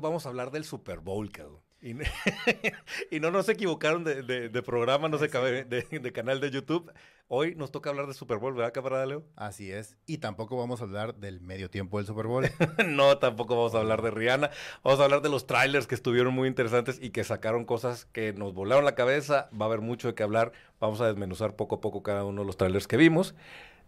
vamos a hablar del Super Bowl, cabrón. Y, y no nos equivocaron de, de, programa, no sé, de, de, canal de YouTube. Hoy nos toca hablar de Super Bowl, ¿verdad, camarada Leo? Así es. Y tampoco vamos a hablar del medio tiempo del Super Bowl. no, tampoco vamos a hablar de Rihanna. Vamos a hablar de los trailers que estuvieron muy interesantes y que sacaron cosas que nos volaron la cabeza. Va a haber mucho de qué hablar. Vamos a desmenuzar poco a poco cada uno de los trailers que vimos.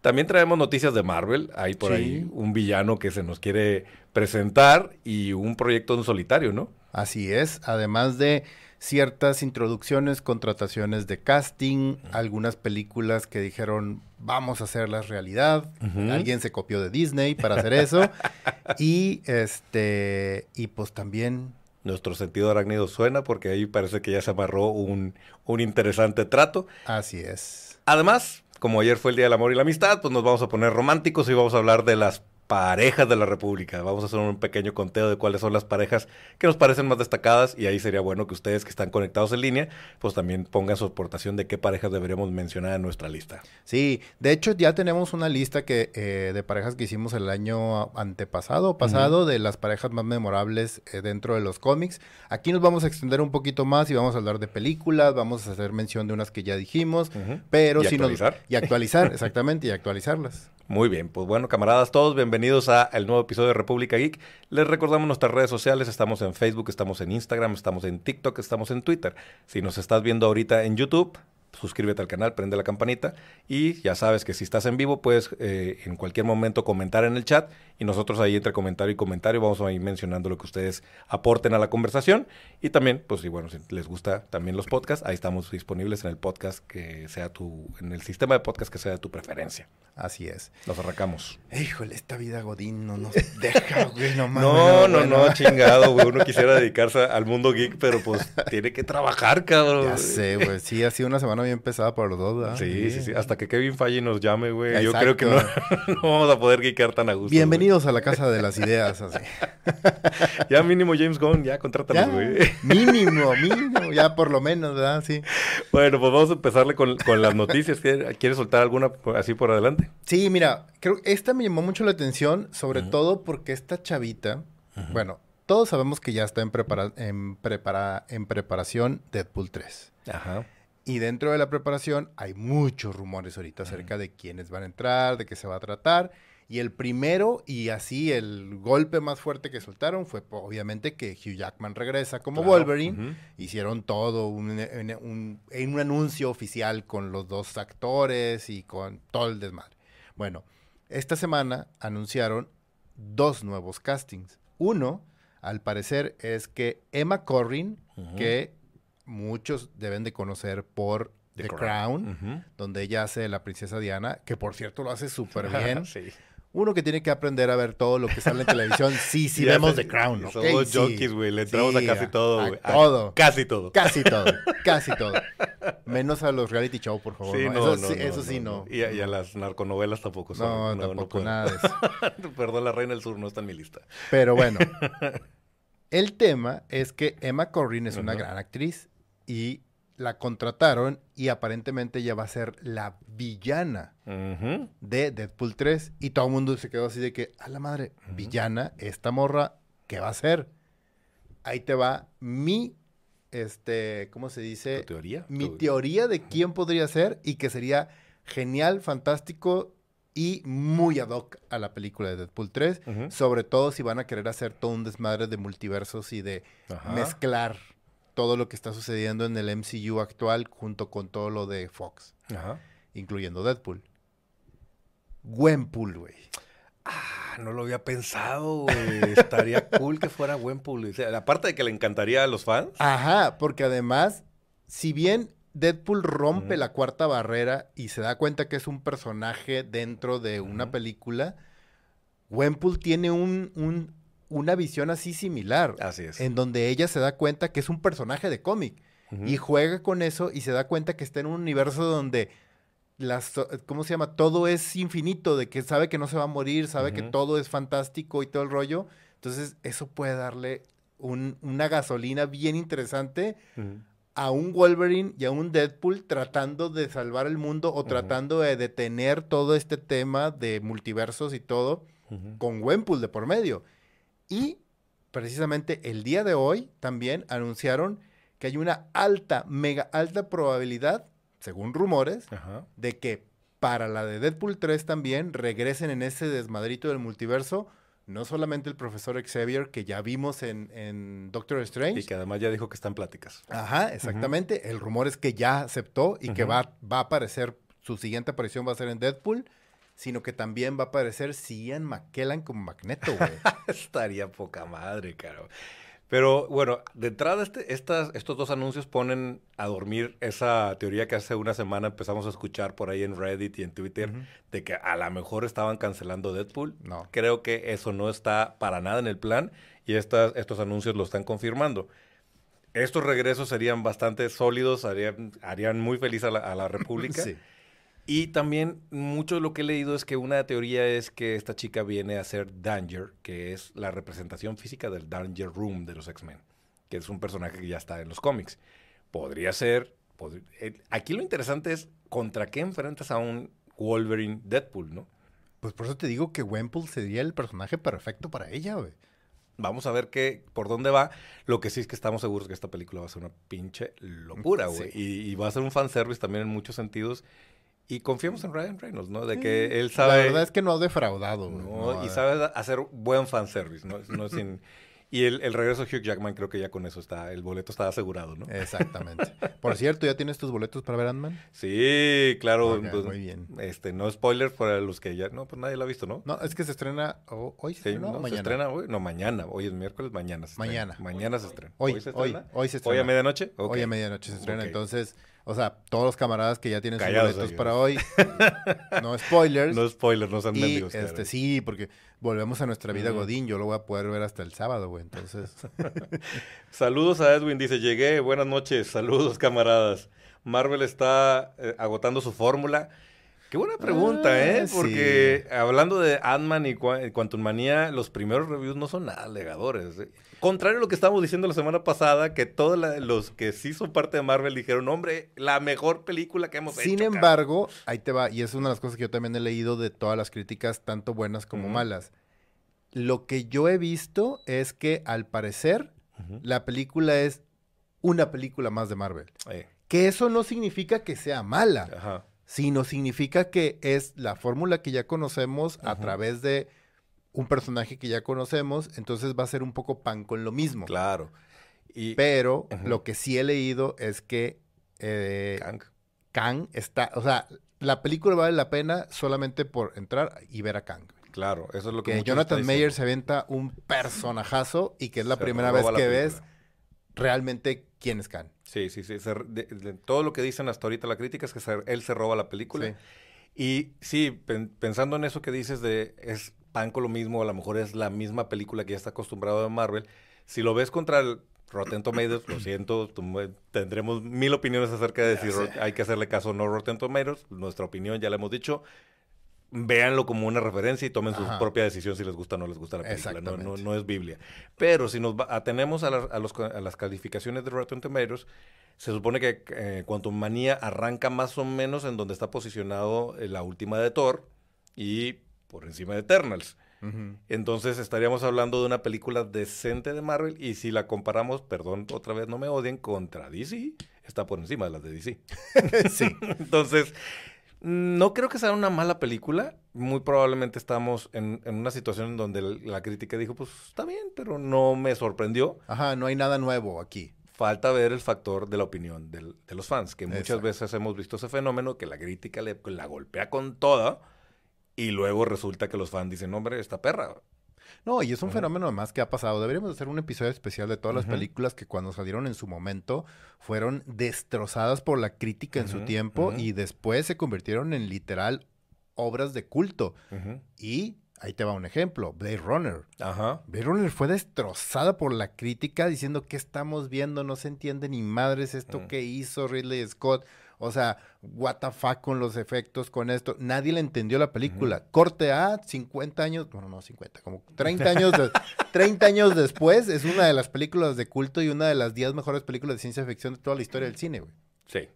También traemos noticias de Marvel. Hay por ahí un villano que se nos quiere presentar y un proyecto en solitario, ¿no? Así es. Además de ciertas introducciones, contrataciones de casting, algunas películas que dijeron vamos a hacerlas realidad. Alguien se copió de Disney para hacer eso. y este y pues también nuestro sentido arácnido suena porque ahí parece que ya se amarró un, un interesante trato. Así es. Además, como ayer fue el Día del Amor y la Amistad, pues nos vamos a poner románticos y vamos a hablar de las parejas de la República. Vamos a hacer un pequeño conteo de cuáles son las parejas que nos parecen más destacadas y ahí sería bueno que ustedes que están conectados en línea, pues también pongan su aportación de qué parejas deberíamos mencionar en nuestra lista. Sí, de hecho ya tenemos una lista que eh, de parejas que hicimos el año antepasado, pasado, de las parejas más memorables eh, dentro de los cómics. Aquí nos vamos a extender un poquito más y vamos a hablar de películas, vamos a hacer mención de unas que ya dijimos, pero si actualizar? y actualizar, exactamente, y actualizarlas. Muy bien, pues bueno, camaradas todos, bienvenidos a el nuevo episodio de República Geek. Les recordamos nuestras redes sociales, estamos en Facebook, estamos en Instagram, estamos en TikTok, estamos en Twitter. Si nos estás viendo ahorita en YouTube, suscríbete al canal, prende la campanita y ya sabes que si estás en vivo puedes eh, en cualquier momento comentar en el chat y nosotros ahí entre comentario y comentario vamos a ir mencionando lo que ustedes aporten a la conversación y también, pues y bueno, si les gusta también los podcasts, ahí estamos disponibles en el podcast que sea tu, en el sistema de podcast que sea de tu preferencia. Así es. Nos arrancamos. Híjole, esta vida Godín no nos deja, güey, no No, no, no, chingado, güey. Uno quisiera dedicarse al mundo geek, pero pues tiene que trabajar, cabrón. Ya sé, güey. Sí, ha sido una semana bien pesada para los dos, ¿verdad? Sí, sí, sí. Hasta que Kevin Falle nos llame, güey. Yo creo que no, no, vamos a poder geekar tan a gusto. Bienvenidos a la casa de las ideas, así. ya mínimo James Gunn, ya contrátanos, güey. Mínimo, mínimo, ya por lo menos, ¿verdad? Sí. Bueno, pues vamos a empezarle con, con las noticias. ¿Quieres soltar alguna así por adelante? Sí, mira, creo que esta me llamó mucho la atención, sobre todo porque esta chavita, bueno, todos sabemos que ya está en, prepara en, prepara en preparación Deadpool 3. Ajá. Y dentro de la preparación hay muchos rumores ahorita acerca de quiénes van a entrar, de qué se va a tratar. Y el primero y así el golpe más fuerte que soltaron fue obviamente que Hugh Jackman regresa como Wolverine. Hicieron todo un, un, un, anuncio oficial con los dos actores y con todo el desmadre. Bueno, esta semana anunciaron dos nuevos castings. Uno, al parecer, es que Emma Corrin, que muchos deben de conocer por The, Crown, donde ella hace la princesa Diana, que por cierto lo hace súper bien. sí uno que tiene que aprender a ver todo lo que sale en televisión. Sí, sí, vemos The Crown. ¿okay? Somos junkies, güey. Le entramos a casi todo, güey. Todo. casi todo. Casi todo. Casi todo. Menos a los reality show, por favor. Sí, no, eso, sí, eso sí, no. Y, a, las narconovelas tampoco son. No, tampoco nada de eso. Perdón, La Reina del Sur no está en mi lista. Pero bueno. el tema es que Emma Corrin es una gran actriz y la contrataron y aparentemente ella va a ser la villana de Deadpool 3. Y todo el mundo se quedó así de que, a la madre, villana, esta morra, ¿qué va a hacer? Ahí te va mi, este, ¿cómo se dice? ¿Tu teoría? Mi teoría de quién podría ser y que sería genial, fantástico y muy ad hoc a la película de Deadpool 3. Sobre todo si van a querer hacer todo un desmadre de multiversos y de mezclar todo lo que está sucediendo en el MCU actual junto con todo lo de Fox, incluyendo Deadpool. Gwenpool, güey. Ah, no lo había pensado, güey. Estaría cool que fuera Gwenpool. O sea, aparte de que le encantaría a los fans. Ajá, porque además, si bien Deadpool rompe la cuarta barrera y se da cuenta que es un personaje dentro de una película, Gwenpool tiene un, un una visión así similar. Así es. En donde ella se da cuenta que es un personaje de cómic. Y juega con eso y se da cuenta que está en un universo donde las, ¿cómo se llama? Todo es infinito, de que sabe que no se va a morir, sabe que todo es fantástico y todo el rollo. Entonces, eso puede darle una gasolina bien interesante a un Wolverine y a un Deadpool tratando de salvar el mundo o tratando de detener todo este tema de multiversos y todo con Gwenpool de por medio. Y precisamente el día de hoy también anunciaron que hay una alta, mega alta probabilidad, según rumores, de que para la de Deadpool 3 también regresen en ese desmadrito del multiverso no solamente el profesor Xavier que ya vimos en, Doctor Strange. Y que además ya dijo que está en pláticas. Ajá, exactamente. El rumor es que ya aceptó y que va, va a aparecer, su siguiente aparición va a ser en Deadpool, sino que también va a aparecer Ian McKellen como Magneto, güey. Estaría poca madre, caro. Pero bueno, de entrada este, estas, estos dos anuncios ponen a dormir esa teoría que hace una semana empezamos a escuchar por ahí en Reddit y en Twitter de que a lo mejor estaban cancelando Deadpool. No. Creo que eso no está para nada en el plan y estas, estos anuncios lo están confirmando. Estos regresos serían bastante sólidos, harían, harían muy feliz a la, a la República. sí. Y también mucho de lo que he leído es que una teoría es que esta chica viene a ser Danger, que es la representación física del Danger Room de los X-Men, que es un personaje que ya está en los cómics. Podría ser... Eh, aquí lo interesante es contra qué enfrentas a un Wolverine Deadpool, ¿no? Pues por eso te digo que Wemple sería el personaje perfecto para ella, güey. Vamos a ver qué, por dónde va. Lo que sí es que estamos seguros que esta película va a ser una pinche locura, güey. Y, y, va a ser un fanservice también en muchos sentidos. Y confiamos en Ryan Reynolds, ¿no? De que él sabe... La verdad es que no ha defraudado. No, y sabe hacer buen fanservice, ¿no? no sin... Y el, el, regreso de Hugh Jackman creo que ya con eso está, el boleto está asegurado, ¿no? Exactamente. Por cierto, ¿ya tienes tus boletos para ver Ant-Man? Sí, claro. Pues, muy bien. Este, no spoilers para los que ya, no, pues nadie lo ha visto, ¿no? No, es que se estrena hoy, se no, mañana. Se estrena hoy, no, mañana. Hoy es miércoles, mañana se Mañana. Mañana se estrena. Hoy, se estrena. Hoy, se estrena. ¿Hoy a medianoche? Hoy a medianoche se estrena, entonces... O sea, todos los camaradas que ya tienen sus boletos para hoy. no spoilers. No spoilers, no sean y, este, Sí, porque volvemos a nuestra vida Godín. Yo lo voy a poder ver hasta el sábado, güey. Entonces. Saludos a Edwin. Dice, llegué. Buenas noches. Saludos, camaradas. Marvel está eh, agotando su fórmula. Qué buena pregunta, ah, ¿eh? Porque hablando de Ant-Man y Quantum Manía, los primeros reviews no son nada alegadores. ¿eh? Contrario a lo que estábamos diciendo la semana pasada, que todos los que sí son parte de Marvel dijeron, hombre, la mejor película que hemos Sin hecho. Sin embargo, ahí te va, y es una de las cosas que yo también he leído de todas las críticas, tanto buenas como malas. Lo que yo he visto es que al parecer la película es una película más de Marvel. Que eso no significa que sea mala, sino significa que es la fórmula que ya conocemos a través de un personaje que ya conocemos, entonces va a ser un poco pan con lo mismo. Claro. Y, Pero lo que sí he leído es que eh, Kang. Kang está, o sea, la película vale la pena solamente por entrar y ver a Kang. Claro, eso es lo que... Que Jonathan Mayer se aventa un personajazo y que es la primera vez que ves realmente quién es Kang. Sí, sí, sí. todo lo que dicen hasta ahorita la crítica es que él se roba la película. Y sí, pensando en eso que dices de es pan con lo mismo, a lo mejor es la misma película que ya está acostumbrado de Marvel. Si lo ves contra el Rotten Tomatoes, lo siento, tendremos mil opiniones acerca de si hay que hacerle caso o no a Rotten Tomatoes. Nuestra opinión ya la hemos dicho. Véanlo como una referencia y tomen su propia decisión si les gusta o no les gusta la película. No, no, es Biblia. Pero si nos atenemos a, a, las calificaciones de Rotten Tomatoes, se supone que eh, Quantum Manía arranca más o menos en donde está posicionado eh, la última de Thor y por encima de Eternals. Entonces estaríamos hablando de una película decente de Marvel y si la comparamos, perdón, otra vez no me odien, contra DC, está por encima de las de DC. sí. Entonces, no creo que sea una mala película. Muy probablemente estamos en, una situación en donde la crítica dijo, pues está bien, pero no me sorprendió. Ajá, no hay nada nuevo aquí. Falta ver el factor de la opinión de los fans, que muchas veces hemos visto ese fenómeno que la crítica le, la golpea con toda y luego resulta que los fans dicen, hombre, esta perra. No, y es un fenómeno además que ha pasado. Deberíamos hacer un episodio especial de todas las películas que cuando salieron en su momento fueron destrozadas por la crítica en su tiempo y después se convirtieron en literal obras de culto. Y ahí te va un ejemplo, Blade Runner. Ajá. Blade Runner fue destrozada por la crítica diciendo que estamos viendo, no se entiende ni madres esto que hizo Ridley Scott. O sea, what the fuck con los efectos, con esto. Nadie le entendió la película. Corte A, 50 años, bueno, no 50, como 30 años, 30 años después, es una de las películas de culto y una de las 10 mejores películas de ciencia ficción de toda la historia del cine, güey. Sí.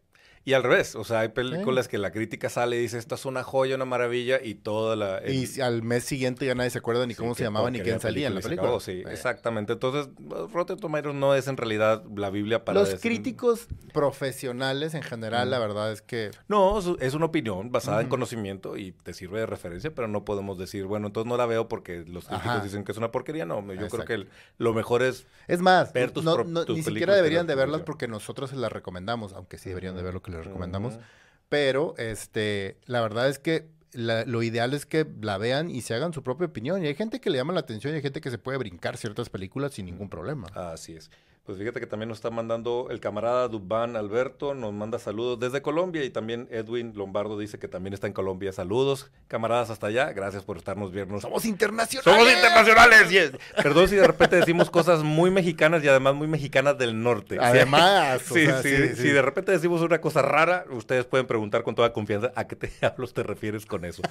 Y al revés, o sea, hay películas que la crítica sale y dice, esta es una joya, una maravilla, y toda la... Y al mes siguiente ya nadie se acuerda ni cómo se llamaba ni quién salía en la película. sí, exactamente. Entonces, Rotten Tomatoes no es en realidad la Biblia para... Los críticos profesionales en general, la verdad es que... No, es una opinión basada en conocimiento y te sirve de referencia, pero no podemos decir, bueno, entonces no la veo porque los críticos dicen que es una porquería. No, yo creo que lo mejor es... Es más, ver tus, no, ni siquiera deberían de verlas porque nosotros se las recomendamos, aunque sí deberían de ver lo que les recomendamos. Pero, este, la verdad es que lo ideal es que la vean y se hagan su propia opinión. Y hay gente que le llama la atención y hay gente que se puede brincar ciertas películas sin ningún problema. Así es. Pues fíjate que también nos está mandando el camarada Dubán Alberto, nos manda saludos desde Colombia y también Edwin Lombardo dice que también está en Colombia. Saludos, camaradas hasta allá. Gracias por estarnos viendo. Somos internacionales. Somos internacionales. Perdón si de repente decimos cosas muy mexicanas y además muy mexicanas del norte. Además. sí, sí, Si de repente decimos una cosa rara, ustedes pueden preguntar con toda confianza a qué te hablos te refieres con eso.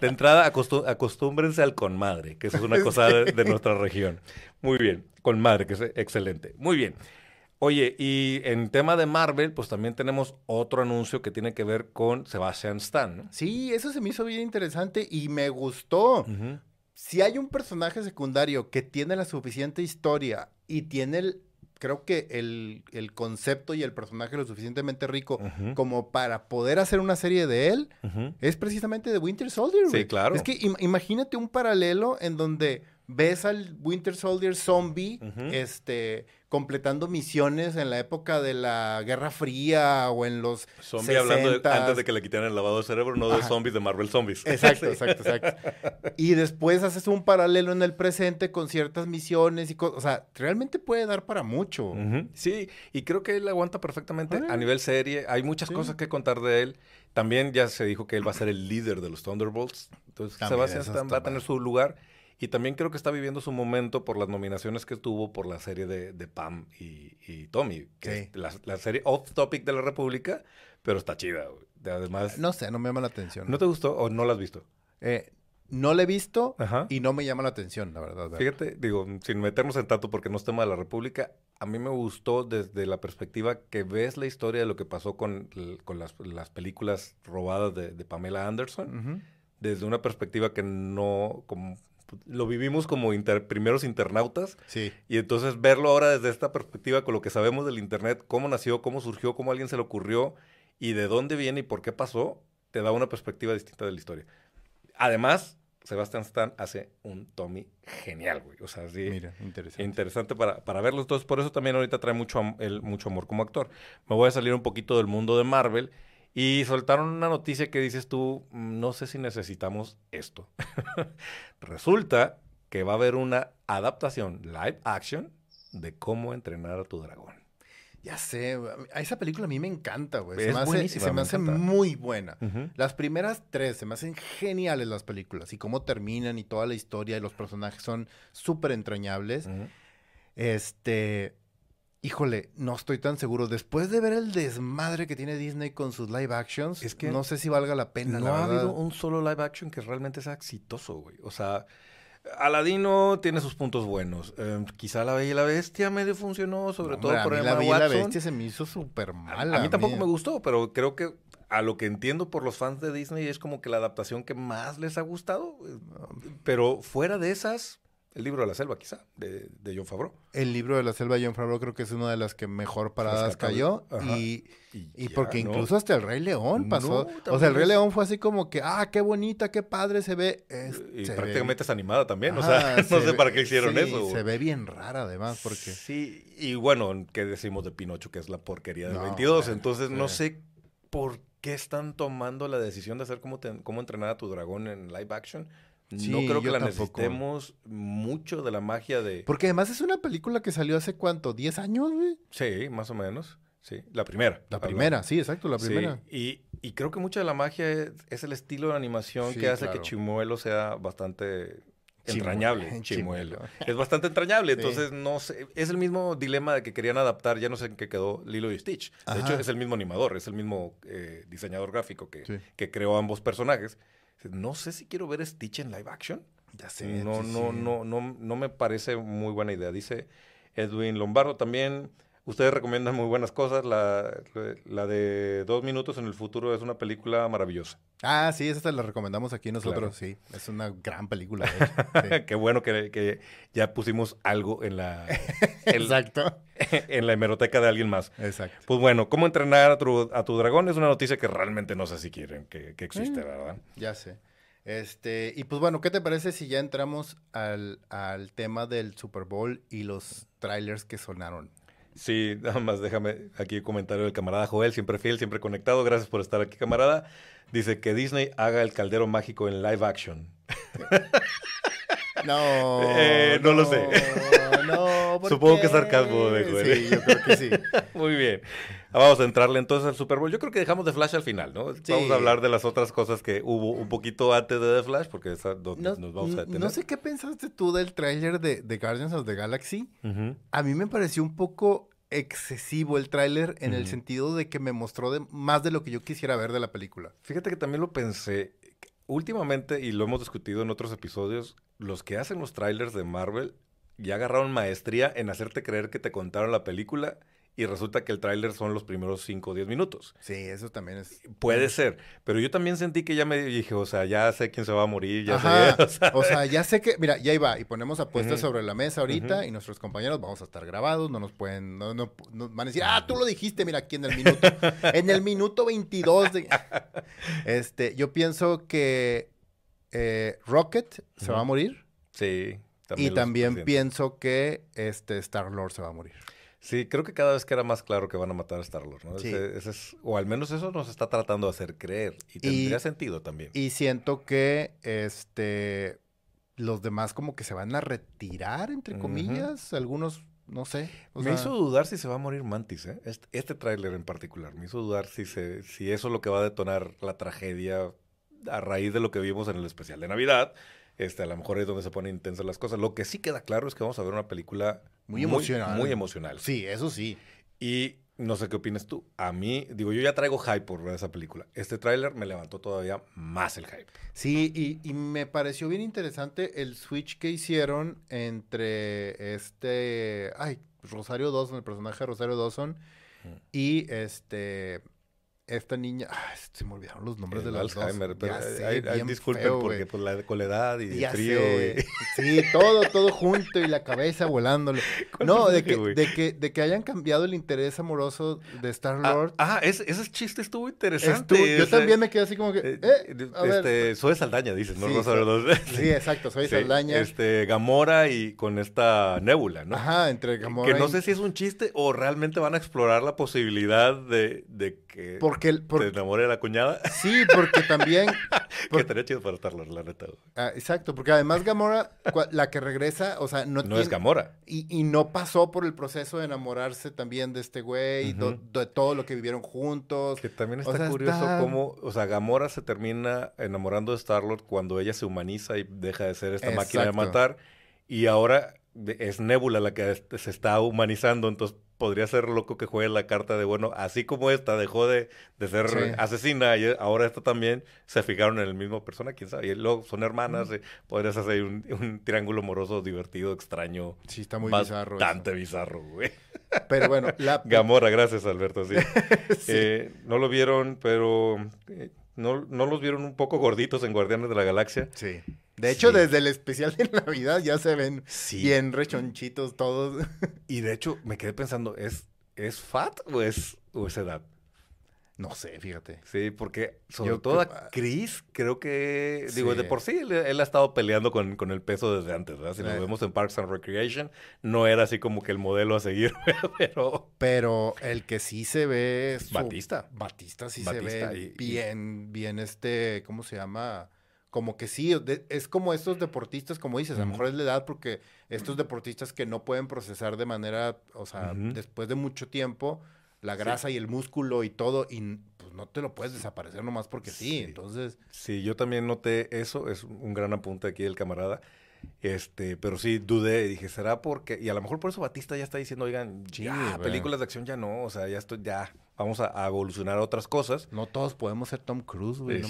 De entrada, acostúmbrense al conmadre, que eso es una cosa de nuestra región. Muy bien con madre, que es excelente. Muy bien. Oye, y en tema de Marvel, pues también tenemos otro anuncio que tiene que ver con Sebastian Stan. Sí, eso se me hizo bien interesante y me gustó. Si hay un personaje secundario que tiene la suficiente historia y tiene el, creo que el, concepto y el personaje lo suficientemente rico como para poder hacer una serie de él, es precisamente de Winter Soldier. Sí, claro. Es que imagínate un paralelo en donde ves al Winter Soldier zombie, este, completando misiones en la época de la Guerra Fría o en los Zombie hablando antes de que le quitaran el lavado de cerebro, no de zombies de Marvel Zombies. Exacto, exacto, exacto. Y después haces un paralelo en el presente con ciertas misiones y cosas. O sea, realmente puede dar para mucho. Sí, y creo que él aguanta perfectamente a nivel serie. Hay muchas cosas que contar de él. También ya se dijo que él va a ser el líder de los Thunderbolts. Entonces, Sebastián va a tener su lugar. Y también creo que está viviendo su momento por las nominaciones que tuvo por la serie de, Pam y, Tommy, que es la, serie Off Topic de la República, pero está chida. Además, no sé, no me llama la atención. ¿No te gustó o no la has visto? Eh, no la he visto y no me llama la atención, la verdad. Fíjate, digo, sin meternos en tanto porque no es tema de la República, a mí me gustó desde la perspectiva que ves la historia de lo que pasó con, con las, películas robadas de, Pamela Anderson, desde una perspectiva que no, como lo vivimos como primeros internautas. Sí. Y entonces verlo ahora desde esta perspectiva, con lo que sabemos del Internet, cómo nació, cómo surgió, cómo a alguien se le ocurrió y de dónde viene y por qué pasó, te da una perspectiva distinta de la historia. Además, Sebastián Stan hace un Tommy genial, güey. O sea, sí. Mira, interesante. Interesante para, para verlo. Entonces, por eso también ahorita trae mucho, el, mucho amor como actor. Me voy a salir un poquito del mundo de Marvel y soltaron una noticia que dices tú, mm, no sé si necesitamos esto. Resulta que va a haber una adaptación live action de cómo entrenar a tu dragón. Ya sé, a esa película a mí me encanta, güey. Se, me hace, se me, hace muy buena. Las primeras tres se me hacen geniales las películas y cómo terminan y toda la historia y los personajes son súper entrañables. Este, Híjole, no estoy tan seguro. Después de ver el desmadre que tiene Disney con sus live actions, es que no sé si valga la pena. No ha habido un solo live action que realmente sea exitoso, güey. O sea, Aladino tiene sus puntos buenos. Em, quizá La Bella y la Bestia medio funcionó, sobre todo por mí La Bella y la Bestia se me hizo súper mal. A, mí tampoco me gustó, pero creo que a lo que entiendo por los fans de Disney es como que la adaptación que más les ha gustado. Pero fuera de esas, el libro de la selva, quizá, de, de, John Favreau. El libro de la selva de John Favreau creo que es una de las que mejor paradas cayó. Y, y, porque incluso hasta el Rey León pasó. o sea, el Rey León fue así como que, ah, qué bonita, qué padre se ve. y prácticamente es animada también. o sea, no sé para qué hicieron eso. Se ve bien rara además, porque. Sí, y bueno, ¿qué decimos de Pinocho? Que es la porquería del 22. Entonces, no sé por qué están tomando la decisión de hacer cómo, cómo entrenar a tu dragón en live action no creo que la necesitemos mucho de la magia de... Porque además es una película que salió hace cuánto, ¿10 años, güey? Sí, más o menos. Sí, la primera. La primera, sí, exacto, la primera. Y, y, creo que mucha de la magia es, el estilo de animación que hace que Chimuelo sea bastante entrañable. Chimuelo. Es bastante entrañable, entonces no sé. Es el mismo dilema de que querían adaptar, ya no sé en qué quedó Lilo y Stitch. De hecho, es el mismo animador, es el mismo eh, diseñador gráfico que, que creó ambos personajes. No sé si quiero ver Stitch en live action. Ya sé. No, no, no, no, no me parece muy buena idea. Dice Edwin Lombardo también. Ustedes recomiendan muy buenas cosas. La, la, de Dos Minutos en el Futuro es una película maravillosa. Ah, sí, esa la recomendamos aquí nosotros, sí. Es una gran película. Qué bueno que, que, ya pusimos algo en la... Exacto. En la hemeroteca de alguien más. Exacto. Pues bueno, ¿cómo entrenar a tu, a tu dragón? Es una noticia que realmente no sé si quieren que, que existe, mm, ¿verdad? Ya sé. Este, y pues bueno, ¿qué te parece si ya entramos al, al tema del Super Bowl y los trailers que sonaron? Sí, nada más déjame aquí comentario del camarada Joel, siempre fiel, siempre conectado. Gracias por estar aquí, camarada. Dice que Disney haga el caldero mágico en live action. No, eh, no, lo sé. No, Supongo que es sarcasmo de Joel. Sí, yo creo que sí. Muy bien. Vamos a entrarle entonces al Super Bowl. Yo creo que dejamos de Flash al final, ¿no? Vamos a hablar de las otras cosas que hubo un poquito antes de The Flash, porque esa no, nos vamos a detener. No sé qué pensaste tú del tráiler de, Guardians of the Galaxy. A mí me pareció un poco excesivo el tráiler en el sentido de que me mostró más de lo que yo quisiera ver de la película. Fíjate que también lo pensé. Últimamente, y lo hemos discutido en otros episodios, los que hacen los trailers de Marvel ya agarraron maestría en hacerte creer que te contaron la película y resulta que el tráiler son los primeros 5 o 10 minutos. Sí, eso también es... Puede ser, pero yo también sentí que ya me dije, o sea, ya sé quién se va a morir, ya sé... O sea, ya sé que, mira, ya iba, y ponemos apuestas sobre la mesa ahorita y nuestros compañeros vamos a estar grabados, no nos pueden, no, no, van a decir, ah, tú lo dijiste, mira, aquí en el minuto, en el minuto 22 de... Este, yo pienso que eh, Rocket se va a morir. Sí. y también pienso que este Star-Lord se va a morir. Sí, creo que cada vez que era más claro que van a matar a Star-Lord, ¿no? o al menos eso nos está tratando de hacer creer. Y tendría sentido también. Y siento que este los demás como que se van a retirar, entre comillas. Algunos, no sé. me hizo dudar si se va a morir Mantis, ¿eh? Este, este tráiler en particular. Me hizo dudar si, se, si eso es lo que va a detonar la tragedia a raíz de lo que vimos en el especial de Navidad. Este, a lo mejor es donde se ponen intensas las cosas. Lo que sí queda claro es que vamos a ver una película muy emocional. Muy emocional. Sí, eso sí. Y no sé qué opinas tú. A mí, digo, yo ya traigo hype por ver esa película. Este tráiler me levantó todavía más el hype. Sí, y, me pareció bien interesante el switch que hicieron entre este, ay, Rosario Dawson, el personaje de Rosario Dawson, y este, esta niña, se me olvidaron los nombres de los Alzheimer, pero hay, disculpen porque pues, la, con la edad y el frío. Sí, todo, todo junto y la cabeza volándole. No, de que, de que, de, que, hayan cambiado el interés amoroso de Star Lord. Ah, ese, ese, chiste estuvo interesante. yo también me quedé así como que, eh, eh este, Soy Saldaña, dices, ¿no? Sí, sí, exacto, soy Saldaña. Este, Gamora y con esta Nebula, ¿no? Ajá, entre Gamora. Que no sé si es un chiste o realmente van a explorar la posibilidad de, de que porque el, te enamoré de la cuñada. Sí, porque también. que estaría chido para estarlo, la neta. Ah, exacto, porque además Gamora, la que regresa, o sea, no. No es Gamora. Y, y, no pasó por el proceso de enamorarse también de este güey, de todo lo que vivieron juntos. Que también está curioso cómo, o sea, Gamora se termina enamorando de Starlord cuando ella se humaniza y deja de ser esta máquina de matar. Y ahora es Nebula la que se está humanizando, entonces podría ser loco que juegue la carta de, bueno, así como esta dejó de, ser asesina y ahora esta también se fijaron en el mismo persona, quién sabe, y luego son hermanas, podrías hacer un, triángulo amoroso divertido, extraño. Sí, está muy bizarro. Bastante bizarro, güey. Pero bueno, la... Gamora, gracias Alberto, sí. Eh, no lo vieron, pero... Eh, ¿No, ¿No los vieron un poco gorditos en Guardianes de la Galaxia? Sí. De hecho, desde el especial de Navidad ya se ven bien rechonchitos todos. Y de hecho, me quedé pensando, ¿es, ¿es fat o es, o es edad? No sé, fíjate. Sí, porque sobre todo a Chris, creo que, digo, de por sí él, ha estado peleando con, con, el peso desde antes, ¿verdad? Si lo vemos en Parks and Recreation, no era así como que el modelo a seguir, pero... Pero el que sí se ve es... Batista. Batista sí se ve bien, bien este, ¿cómo se llama? Como que sí, es como estos deportistas, como dices, a lo mejor es la edad porque estos deportistas que no pueden procesar de manera, o sea, después de mucho tiempo la grasa y el músculo y todo, y pues no te lo puedes desaparecer nomás porque sí. entonces... Sí, yo también noté eso, es un gran apunte aquí del camarada. Este, pero sí dudé y dije, ¿será porque? Y a lo mejor por eso Batista ya está diciendo, oigan, ya, películas de acción ya no, o sea, ya estoy, ya, vamos a, evolucionar a otras cosas. No todos podemos ser Tom Cruise, güey. no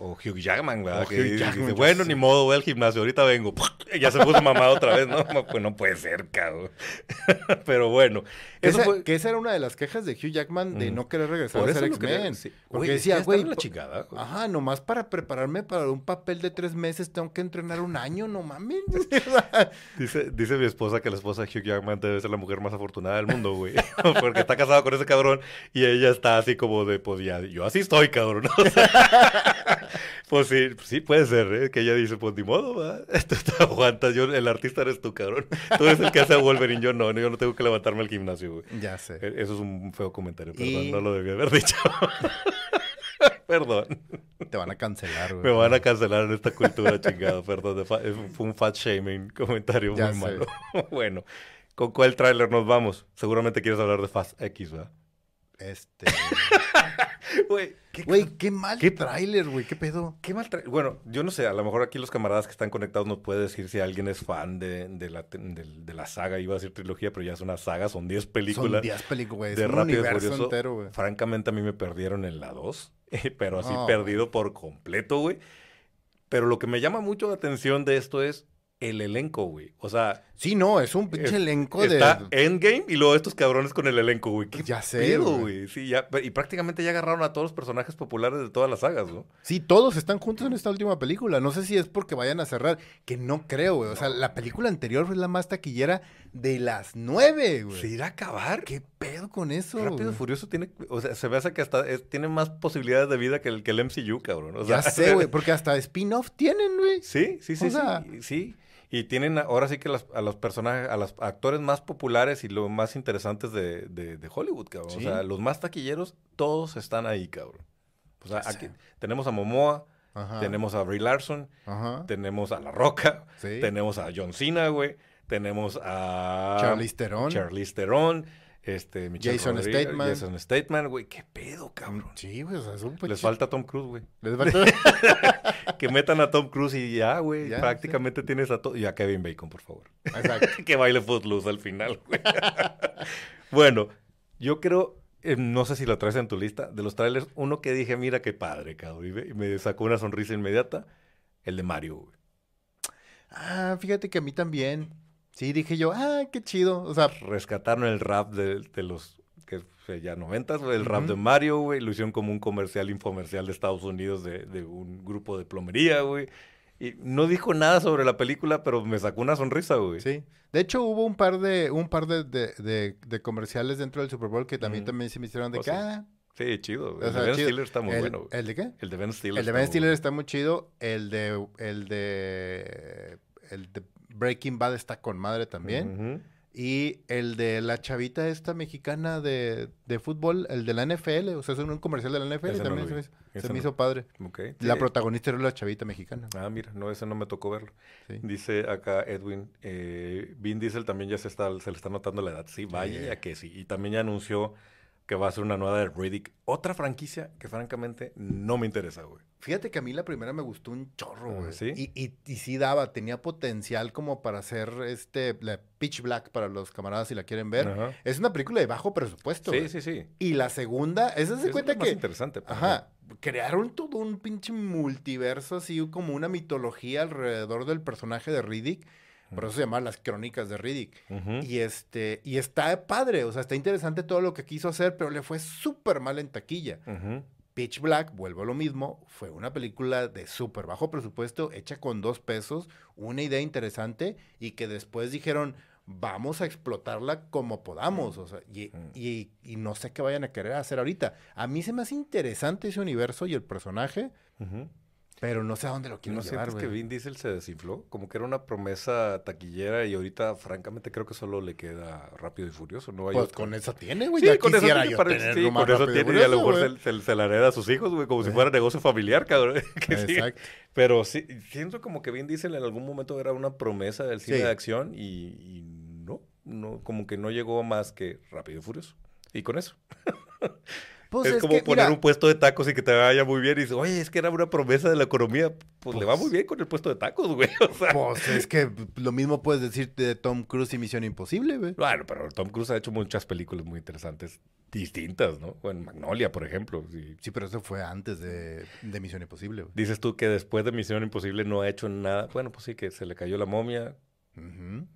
o Hugh Jackman, ¿verdad? que dice, bueno, ni modo, voy al gimnasio, ahorita vengo. ya se puso mamado otra vez, ¿no? Pues no puede ser, cabrón. Pero bueno. Eso fue... que esa era una de las quejas de Hugh Jackman de no querer regresar a ser X-Men. Porque decía, güey, la chingada. Ajá, nomás para prepararme para un papel de tres meses tengo que entrenar un año, no mames. dice, dice mi esposa que la esposa de Hugh Jackman debe ser la mujer más afortunada del mundo, güey. Porque está casada con ese cabrón y ella está así como de, pues ya, yo así estoy, cabrón. pues sí, sí puede ser, ¿eh? Que ella dice, pues ni modo, va. Esto te aguantas, yo, el artista eres tú, cabrón. Tú eres el que hace Wolverine, yo no, yo no tengo que levantarme al gimnasio, güey. Ya sé. E, eso es un feo comentario, perdón, no lo debía haber dicho. perdón. Te van a cancelar, güey. Me van a cancelar en esta cultura, chingado, perdón. Fue un fat shaming comentario muy malo. bueno, ¿con cuál tráiler nos vamos? Seguramente quieres hablar de Fast X, ¿verdad? Este. Güey, qué, qué mal qué tráiler, güey, qué pedo. Qué mal tráiler. Bueno, yo no sé, a lo mejor aquí los camaradas que están conectados nos puede decir si alguien es fan de, de, la, de, la saga, iba a decir trilogía, pero ya es una saga, son 10 películas. Son 10 películas, güey. De Rápido Furioso. Entero, güey. Francamente, a mí me perdieron en la 2, pero así perdido por completo, güey. Pero lo que me llama mucho la atención de esto es el elenco, güey. O sea. Sí, no, es un pinche elenco de. Está Endgame y luego estos cabrones con el elenco, güey. ya sé. güey. Sí, ya. Y prácticamente ya agarraron a todos los personajes populares de todas las sagas, ¿no? Sí, todos están juntos en esta última película. No sé si es porque vayan a cerrar, que no creo, güey. O sea, la película anterior fue la más taquillera de las nueve, güey. ¿Se irá a acabar? ¿Qué pedo con eso? Rápido y Furioso tiene. O sea, se ve hace que hasta tiene más posibilidades de vida que el, que el MCU, cabrón. O sea, ya sé, güey. Porque hasta spin-off tienen, güey. Sí, sí, sí. sí, sí. Y tienen ahora sí que a los personajes, a los actores más populares y los más interesantes de, de, Hollywood, cabrón. O sea, los más taquilleros, todos están ahí, cabrón. O sea, aquí tenemos a Momoa, tenemos a Brie Larson, tenemos a La Roca, tenemos a John Cena, güey, tenemos a... Charlize Theron. Charlize Theron. Este, Jason Statham. Jason Statham, güey. ¿Qué pedo, cabrón? Sí, güey. O sea, es un Les falta Tom Cruise, güey. Les falta... que metan a Tom Cruise y ya, güey. Prácticamente tienes a todo. Y a Kevin Bacon, por favor. Exacto. que baile Footloose al final, güey. bueno, yo creo... Eh, no sé si lo traes en tu lista. De los trailers, uno que dije, mira qué padre, cabrón. Y me sacó una sonrisa inmediata. El de Mario, güey. Ah, fíjate que a mí también. Sí, dije yo, ah, qué chido. O sea, rescataron el rap de, los que ya noventas, el rap de Mario, güey. Lo hicieron como un comercial infomercial de Estados Unidos de, de, un grupo de plomería, güey. Y no dijo nada sobre la película, pero me sacó una sonrisa, güey. Sí. De hecho, hubo un par de, un par de, de, comerciales dentro del Super Bowl que también, también se me hicieron de oh, ah, Sí, chido. El de Ben Stiller está muy bueno. ¿El de qué? El de Ben Stiller. El de Ben Stiller está muy chido. El de, el de, el de Breaking Bad está con madre también. Y el de la chavita esta mexicana de, de, fútbol, el de la NFL, o sea, es un comercial de la NFL también se, me, hizo padre. La protagonista era la chavita mexicana. Ah, mira, no, ese no me tocó verlo. Dice acá Edwin, eh, Vin Diesel también ya se está, se le está notando la edad. Sí, vaya ya que sí. Y también ya anunció que va a ser una nueva de Riddick. Otra franquicia que francamente no me interesa, güey. Fíjate que a mí la primera me gustó un chorro, güey. ¿Sí? Y, y, y, sí daba, tenía potencial como para hacer este, la Pitch Black para los camaradas si la quieren ver. Es una película de bajo presupuesto. Sí, sí, sí. Y la segunda, esa se cuenta que... Es interesante. Pues, ajá. Crearon todo un pinche multiverso, así como una mitología alrededor del personaje de Riddick por eso se llama Las Crónicas de Riddick. Y este, y está padre, o sea, está interesante todo lo que quiso hacer, pero le fue súper mal en taquilla. Pitch Black, vuelvo a lo mismo, fue una película de súper bajo presupuesto, hecha con dos pesos, una idea interesante, y que después dijeron, vamos a explotarla como podamos, o sea, y, y, no sé qué vayan a querer hacer ahorita. A mí se me hace interesante ese universo y el personaje, pero no sé a dónde lo quiero ¿No llevar, que Vin Diesel se desinfló? Como que era una promesa taquillera y ahorita, francamente, creo que solo le queda Rápido y Furioso. No hay pues con eso tiene, güey. Sí, con eso tiene, sí, con eso tiene y, a lo mejor se, la hereda a sus hijos, güey, como si fuera negocio familiar, cabrón. Exacto. Pero sí, siento como que Vin Diesel en algún momento era una promesa del cine de acción y, y no, no, como que no llegó más que Rápido y Furioso. Y con eso. Pues es, como poner un puesto de tacos y que te vaya muy bien. Y dices, oye, es que era una promesa de la economía. Pues, le va muy pues bien con el puesto de tacos, güey. Pues es que lo mismo puedes decir de Tom Cruise y Misión Imposible, güey. Bueno, pero Tom Cruise ha hecho muchas películas muy interesantes distintas, ¿no? O en Magnolia, por ejemplo. Sí, pero eso fue antes de, Misión Imposible. Dices tú que después de Misión Imposible no ha hecho nada. Bueno, pues sí, que se le cayó la momia.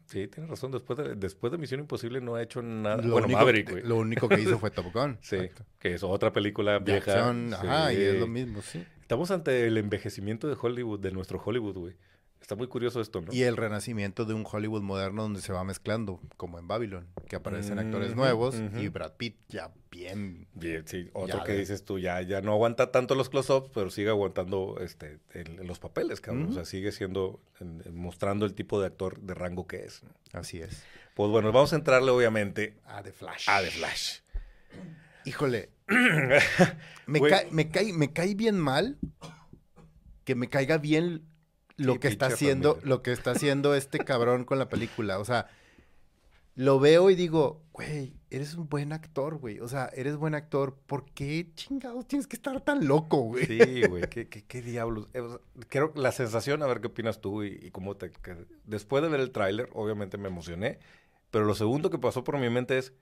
Sí, tienes razón. Después de, después de Misión Imposible no ha hecho nada. Lo bueno, único, Maverick, güey. Lo único que hizo fue Top Gun. sí, que es otra película vieja. ajá, y es lo mismo, sí. Estamos ante el envejecimiento de Hollywood, de nuestro Hollywood, güey. Está muy curioso esto, ¿no? Y el renacimiento de un Hollywood moderno donde se va mezclando, como en Babylon, que aparecen actores nuevos y Brad Pitt ya bien. Bien, sí. Otro que dices tú, ya, ya no aguanta tanto los close-ups, pero sigue aguantando este, los papeles, cabrón. O sea, sigue siendo, mostrando el tipo de actor de rango que es. Así es. Pues bueno, vamos a entrarle obviamente a The Flash. A The Flash. Híjole. me, me, cae, me cae bien mal que me caiga bien lo que está haciendo, lo que está haciendo este cabrón con la película. O sea, lo veo y digo, güey, eres un buen actor, güey. O sea, eres buen actor. ¿Por qué chingados tienes que estar tan loco, güey? Sí, güey, ¿Qué, qué, diablos. Eh, creo la sensación, a ver qué opinas tú y, cómo te... después de ver el tráiler, obviamente me emocioné, pero lo segundo que pasó por mi mente es,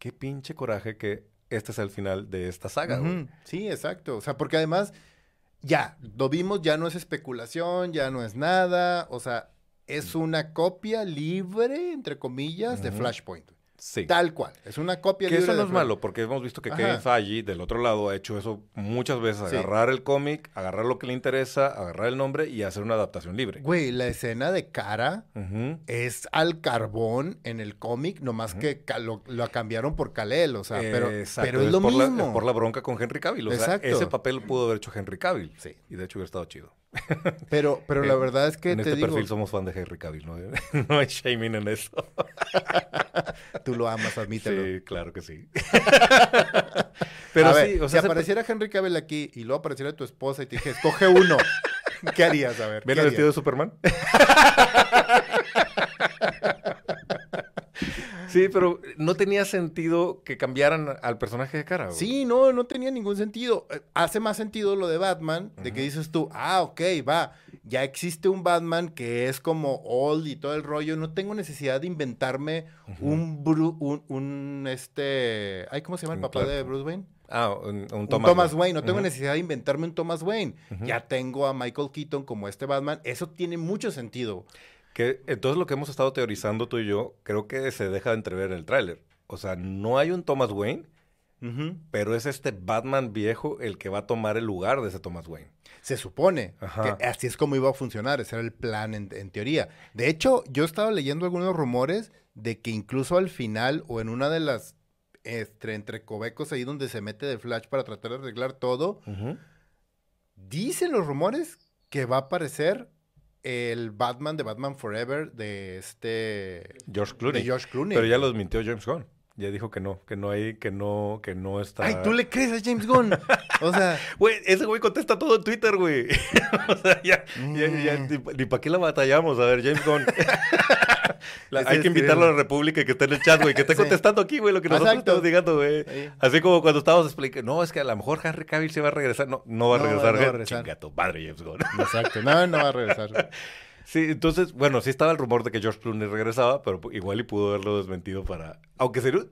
qué pinche coraje que este es el final de esta saga, güey. Sí, exacto. O sea, porque además ya, lo vimos, ya no es especulación, ya no es nada, o sea, es una copia libre, entre comillas, de Flashpoint. Sí. Tal cual. Es una copia que eso no es malo, porque hemos visto que Kevin Feige, del otro lado, ha hecho eso muchas veces. Agarrar el cómic, agarrar lo que le interesa, agarrar el nombre y hacer una adaptación libre. Güey, la escena de cara es al carbón en el cómic, nomás que lo, cambiaron por Kalel, o sea, pero, pero es, lo por mismo. La, por la bronca con Henry Cavill. O sea, ese papel pudo haber hecho Henry Cavill. Sí. Y de hecho hubiera estado chido. Pero, pero la verdad es que en este perfil somos fan de Henry Cavill, ¿no? no hay shaming en eso. Tú lo amas, admítelo. Sí, claro que sí. pero sí, o sea, si apareciera Henry Cavill aquí y luego apareciera tu esposa y te dije, escoge uno, ¿qué harías? A ver. ¿Viene vestido de Superman? Sí, pero no tenía sentido que cambiaran al personaje de cara. Sí, no, no tenía ningún sentido. Eh, hace más sentido lo de Batman, de que dices tú, ah, ok, va, ya existe un Batman que es como old y todo el rollo. No tengo necesidad de inventarme un, un, este, ay, ¿cómo se llama el papá de Bruce Wayne? Ah, un, Thomas, Wayne. No tengo necesidad de inventarme un Thomas Wayne. Ya tengo a Michael Keaton como este Batman. Eso tiene mucho sentido. Que entonces lo que hemos estado teorizando tú y yo, creo que se deja de entrever en el tráiler. O sea, no hay un Thomas Wayne, pero es este Batman viejo el que va a tomar el lugar de ese Thomas Wayne. Se supone que así es como iba a funcionar, ese era el plan en, teoría. De hecho, yo estaba leyendo algunos rumores de que incluso al final o en una de las este, entre, covecos ahí donde se mete de Flash para tratar de arreglar todo, dicen los rumores que va a aparecer el Batman de Batman Forever de este George Clooney. De George Clooney. Pero ya los mintió James Gunn. Ya dijo que no, que no hay, que no, que no está. Ay, tú le crees a James Gunn. O sea. Güey, ese güey contesta todo en Twitter, güey. o sea, ya, ya, mm. ni, para qué la batallamos. A ver, James Gunn. hay que invitarlo a la República y que esté en el chat, güey. Que esté contestando aquí, güey, lo que nosotros estamos digando, güey. Así como cuando estábamos explicando, no, es que a lo mejor Henry Cavill se va a regresar. No, no va a regresar. No, va a regresar. Chingato, madre James Gunn. Exacto. No, no va a regresar. Sí, entonces, bueno, sí estaba el rumor de que George Clooney regresaba, pero igual y pudo haberlo desmentido para... Aunque sería,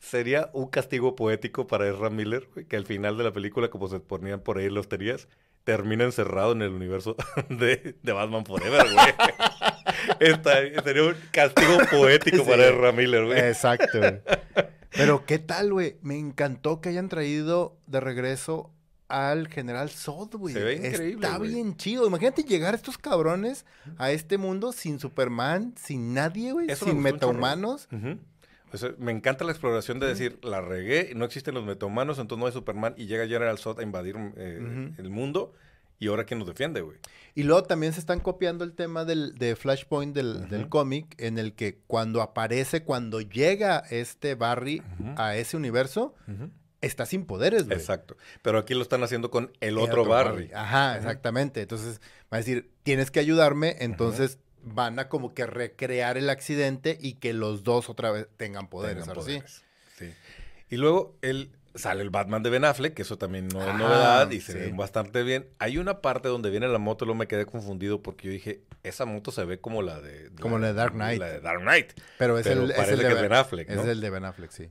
sería un castigo poético para Ezra Miller, que al final de la película, como se ponían por ahí los teorías, termina encerrado en el universo de, Batman Forever, güey. Sería un castigo poético para Ezra Miller, güey. Exacto. Pero qué tal, güey. Me encantó que hayan traído de regreso al General Zod, güey. Se ve increíble. Está bien chido. Imagínate llegar a estos cabrones a este mundo sin Superman, sin nadie, güey, sin metahumanos. me encanta la exploración de decir, la regué, no existen los metahumanos, entonces no hay Superman y llega General Zod a invadir eh, el mundo. Y ahora quién nos defiende, güey. Y luego también se están copiando el tema del, de Flashpoint del, cómic, en el que cuando aparece, cuando llega este Barry a ese universo, está sin poderes, güey. Exacto. Pero aquí lo están haciendo con el, otro, Barry. Ajá, exactamente. Entonces, va a decir, tienes que ayudarme, entonces van a como que recrear el accidente y que los dos otra vez tengan poderes. Tengan poderes. Sí. Y luego, el, Sale el Batman de Ben Affleck, que eso también no es ah, novedad y se ve bastante bien. Hay una parte donde viene la moto, luego me quedé confundido porque yo dije, esa moto se ve como la de... Como la, de Dark Knight. La de Dark Knight. Pero es el, parece que es Ben Affleck, Es el de Ben Affleck, sí.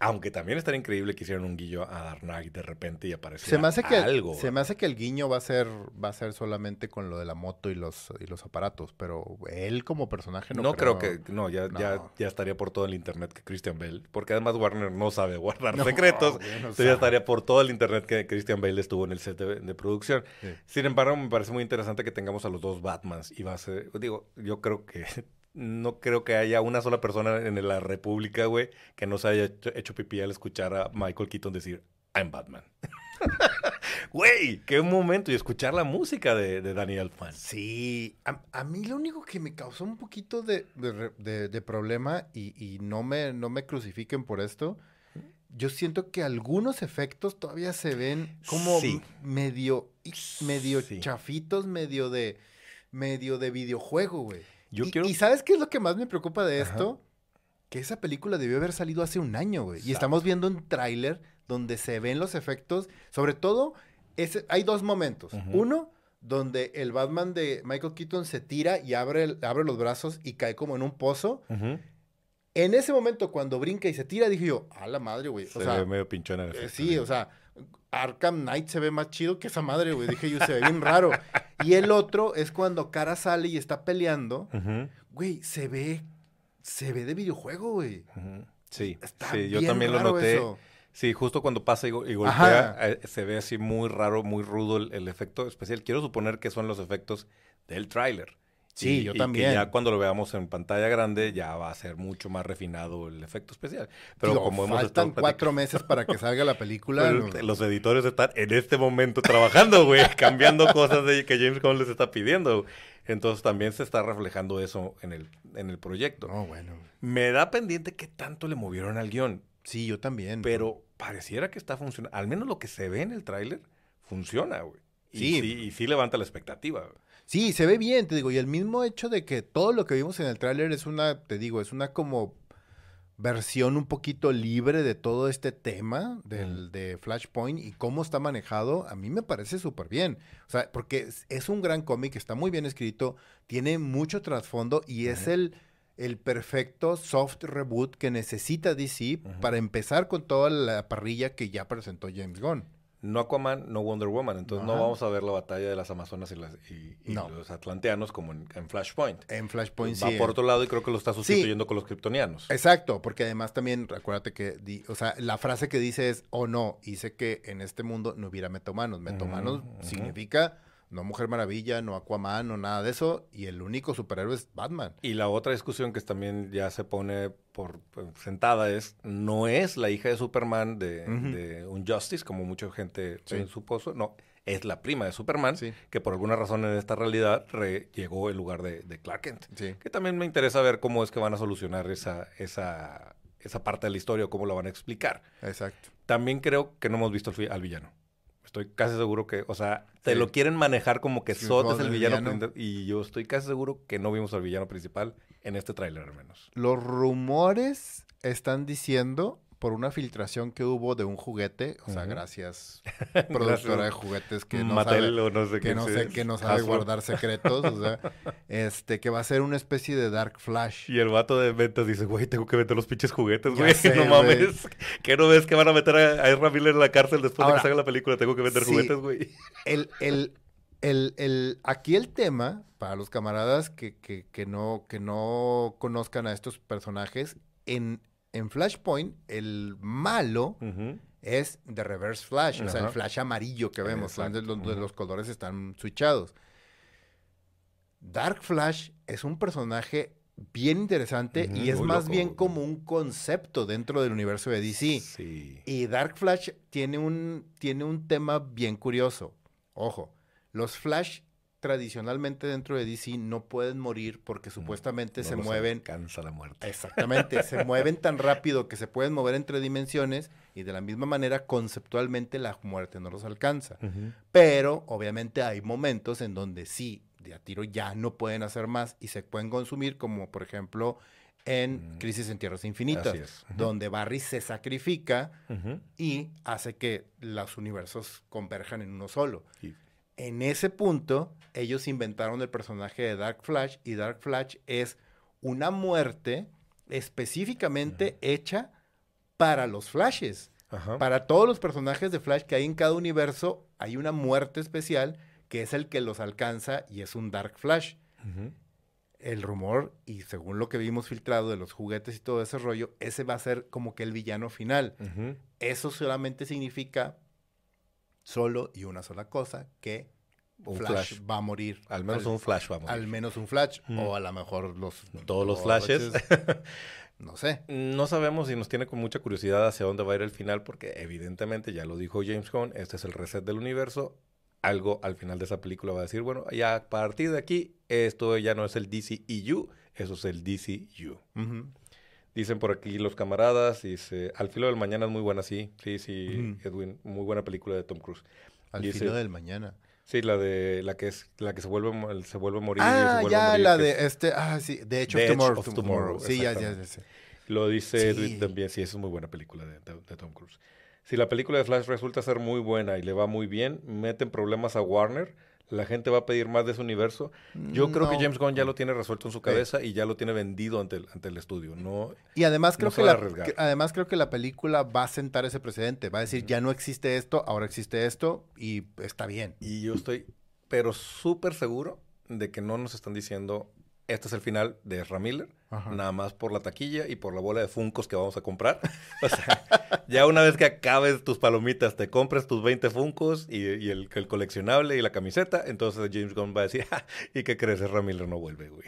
Aunque también estaría increíble que hicieran un guillo a Dark Knight de repente y apareciera se me hace que, algo. Se me hace que el guiño va a ser va a ser solamente con lo de la moto y los y los aparatos, pero él como personaje no No creo, que... No, ya, Ya, ya estaría por todo el internet que Christian Bale. Porque además Warner no sabe guardar secretos. Entonces estaría por todo el internet que Christian Bale estuvo en el set de, producción. Sin embargo, me parece muy interesante que tengamos a los dos Batmans. Y va a ser, digo, yo creo que no creo que haya una sola persona en la República, güey, que no se haya hecho, pipí al escuchar a Michael Keaton decir, I'm Batman. Güey, qué momento. Y escuchar la música de, Daniel Fan. Sí, a, mí lo único que me causó un poquito de, problema, y, no, me, no me crucifiquen por esto, yo siento que algunos efectos todavía se ven como medio, medio chafitos, medio de, medio de videojuego, güey. y, ¿sabes qué es lo que más me preocupa de esto? Que esa película debió haber salido hace un año, güey. Y estamos viendo un tráiler donde se ven los efectos. Sobre todo, hay dos momentos. Uno, donde el Batman de Michael Keaton se tira y abre, abre los brazos y cae como en un pozo. En ese momento, cuando brinca y se tira, dije yo, a la madre, güey. Se ve medio pinchón el efecto. sí, o sea, Arkham Knight se ve más chido que esa madre, güey. Dije yo, se ve bien raro. Y el otro es cuando Cara sale y está peleando. Güey, se ve, se ve de videojuego, güey. Sí, sí, yo también lo noté. Sí, justo cuando pasa y, golpea, eh, se ve así muy raro, muy rudo el, efecto especial. Quiero suponer que son los efectos del tráiler. Sí, yo también. Y ya cuando lo veamos en pantalla grande ya va a ser mucho más refinado el efecto especial. Pero como hemos faltan cuatro meses para que salga la película. Los editores están en este momento trabajando, güey, cambiando cosas de, que James Gunn les está pidiendo. Entonces también se está reflejando eso en el, en el proyecto. Oh, bueno. Me da pendiente qué tanto le movieron al guion. Sí, yo también. Pero pareciera que está funcionando. Al menos lo que se ve en el tráiler funciona, güey. Sí. Y, sí. levanta la expectativa. Sí, se ve bien, te digo. Y el mismo hecho de que todo lo que vimos en el tráiler es una, te digo, es una como versión un poquito libre de todo este tema del, de Flashpoint y cómo está manejado, a mí me parece súper bien. O sea, porque es, un gran cómic, está muy bien escrito, tiene mucho trasfondo y es el el perfecto soft reboot que necesita DC para empezar con toda la parrilla que ya presentó James Gunn. No Aquaman, no Wonder Woman. Entonces no vamos a ver la batalla de las Amazonas y, los atlanteanos como en, Flashpoint. En Flashpoint Va por otro lado y creo que lo está sustituyendo con los kryptonianos. Exacto, porque además también, acuérdate que, o sea, la frase que dice es, o oh, no, hice que en este mundo no hubiera metomanos. Metomanos significa no Mujer Maravilla, no Aquaman, no nada de eso. Y el único superhéroe es Batman. Y la otra discusión que también ya se pone por pues, sentada es, no es la hija de Superman de, un Justice, como mucha gente supuso. No, es la prima de Superman, que por alguna razón en esta realidad llegó en lugar de, Clark Kent. Que también me interesa ver cómo es que van a solucionar esa, esa, esa parte de la historia o cómo la van a explicar. Exacto. También creo que no hemos visto al villano. Estoy casi seguro que, o sea, te lo quieren manejar como que Zod es el villano, y yo estoy casi seguro que no vimos al villano principal en este tráiler al menos. Los rumores están diciendo por una filtración que hubo de un juguete, o sea, gracias productora de juguetes que no sabe, no sé que no sé que no sabe guardar secretos, o sea, este que va a ser una especie de Dark Flash. Y el vato de ventas dice, "Güey, tengo que meter los pinches juguetes, güey, no mames. ¿Qué no ves que van a meter a Ezra Miller en la cárcel después de que salga la película? Tengo que meter juguetes, güey." El el el, el, aquí el tema, para los camaradas que, que, que, no, que no conozcan a estos personajes, en, en Flashpoint, el malo es de Reverse Flash, o sea, el flash amarillo que vemos, donde, los colores están switchados. Dark Flash es un personaje bien interesante y es más bien como un concepto dentro del universo de DC. Y Dark Flash tiene un, tiene un tema bien curioso. Ojo, los Flash tradicionalmente dentro de DC no pueden morir porque supuestamente se mueven. Cansa la muerte. Exactamente, se mueven tan rápido que se pueden mover entre dimensiones y de la misma manera conceptualmente la muerte no los alcanza. Pero obviamente hay momentos en donde sí, de a tiro ya no pueden hacer más y se pueden consumir, como por ejemplo en mm. Crisis en Tierras Infinitas, donde Barry se sacrifica y hace que los universos converjan en uno solo. En ese punto, ellos inventaron el personaje de Dark Flash y Dark Flash es una muerte específicamente hecha para los Flashes. Para todos los personajes de Flash que hay en cada universo, hay una muerte especial que es el que los alcanza y es un Dark Flash. El rumor, y según lo que vimos filtrado de los juguetes y todo ese rollo, ese va a ser como que el villano final. Eso solamente significa solo y una sola cosa, que un flash, va a morir. Al menos un Flash va a morir. Al menos un Flash, o a lo mejor los... Todos los Flashes. no sé. No sabemos si nos tiene con mucha curiosidad hacia dónde va a ir el final, porque evidentemente, ya lo dijo James Gunn, este es el reset del universo. Algo al final de esa película va a decir, bueno, ya a partir de aquí, esto ya no es el DCEU, eso es el DCU. Dicen por aquí los camaradas, dice, Al filo del mañana es muy buena, sí, sí, sí, Edwin, muy buena película de Tom Cruise. Al filo del mañana. Sí, la de la que es la que se vuelve se vuelve a morir. Ah, ya la de este, ah sí, The Edge of, Tomorrow. Sí, ya, ya, ya, Lo dice Edwin también, sí, es muy buena película de, de, Tom Cruise. Si la película de Flash resulta ser muy buena y le va muy bien, meten problemas a Warner la gente va a pedir más de ese universo. Yo creo que James Gunn ya lo tiene resuelto en su cabeza y ya lo tiene vendido ante el, ante el estudio. No, y además creo, que la, además creo que la película va a sentar ese precedente. Va a decir, ya no existe esto, ahora existe esto y está bien. Y yo estoy, pero súper seguro de que no nos están diciendo este es el final de Ezra Miller, nada más por la taquilla y por la bola de Funcos que vamos a comprar. o sea, ya una vez que acabes tus palomitas, te compres tus 20 Funcos y, el, coleccionable y la camiseta, entonces James Gunn va a decir, ¿y qué crees? Ezra Miller no vuelve, güey.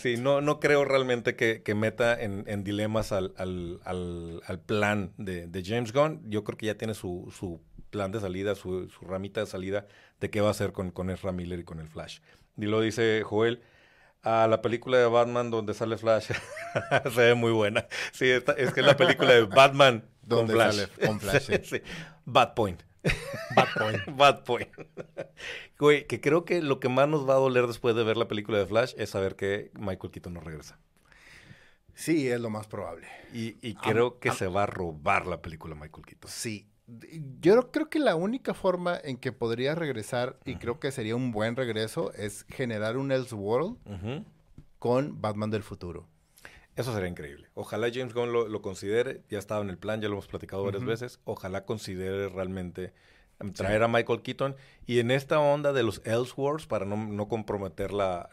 sí, no, no creo realmente que, meta en, dilemas al, plan de, James Gunn. Yo creo que ya tiene su, plan de salida, su, ramita de salida de qué va a hacer con, con Ezra Miller y con el Flash. Y lo dice Joel a la película de Batman donde sale Flash. Se ve muy buena. Sí, es que es la película de Batman con Flash. Sale con Flash. sí. Bad Point. Bad Point. Bad Point. Güey, que creo que lo que más nos va a doler después de ver la película de Flash es saber que Michael Keaton no regresa. Sí, es lo más probable. Y, creo que se va a robar la película Michael Keaton. Sí, yo creo que la única forma en que podría regresar, y creo que sería un buen regreso, es generar un Elseworld con Batman del futuro. Eso sería increíble. Ojalá James Gunn lo, considere. Ya estaba en el plan, ya lo hemos platicado varias veces. Ojalá considere realmente em, traer a Michael Keaton. Y en esta onda de los Elseworlds, para no, comprometer la,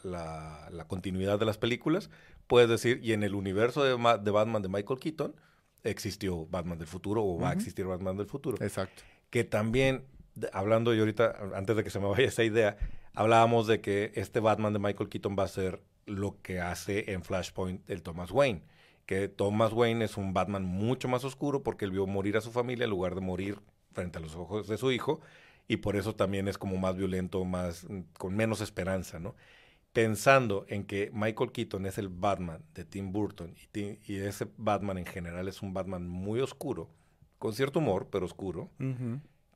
continuidad de las películas, puedes decir, y en el universo de, de Batman de Michael Keaton, existió Batman del futuro o va a existir Batman del futuro. Exacto. Que también, hablando yo ahorita, antes de que se me vaya esa idea, hablábamos de que este Batman de Michael Keaton va a ser lo que hace en Flashpoint el Thomas Wayne. Que Thomas Wayne es un Batman mucho más oscuro porque él vio morir a su familia en lugar de morir frente a los ojos de su hijo. Y por eso también es como más violento, más con menos esperanza, ¿no? Pensando en que Michael Keaton es el Batman de Tim Burton y, ese Batman en general es un Batman muy oscuro, con cierto humor, pero oscuro,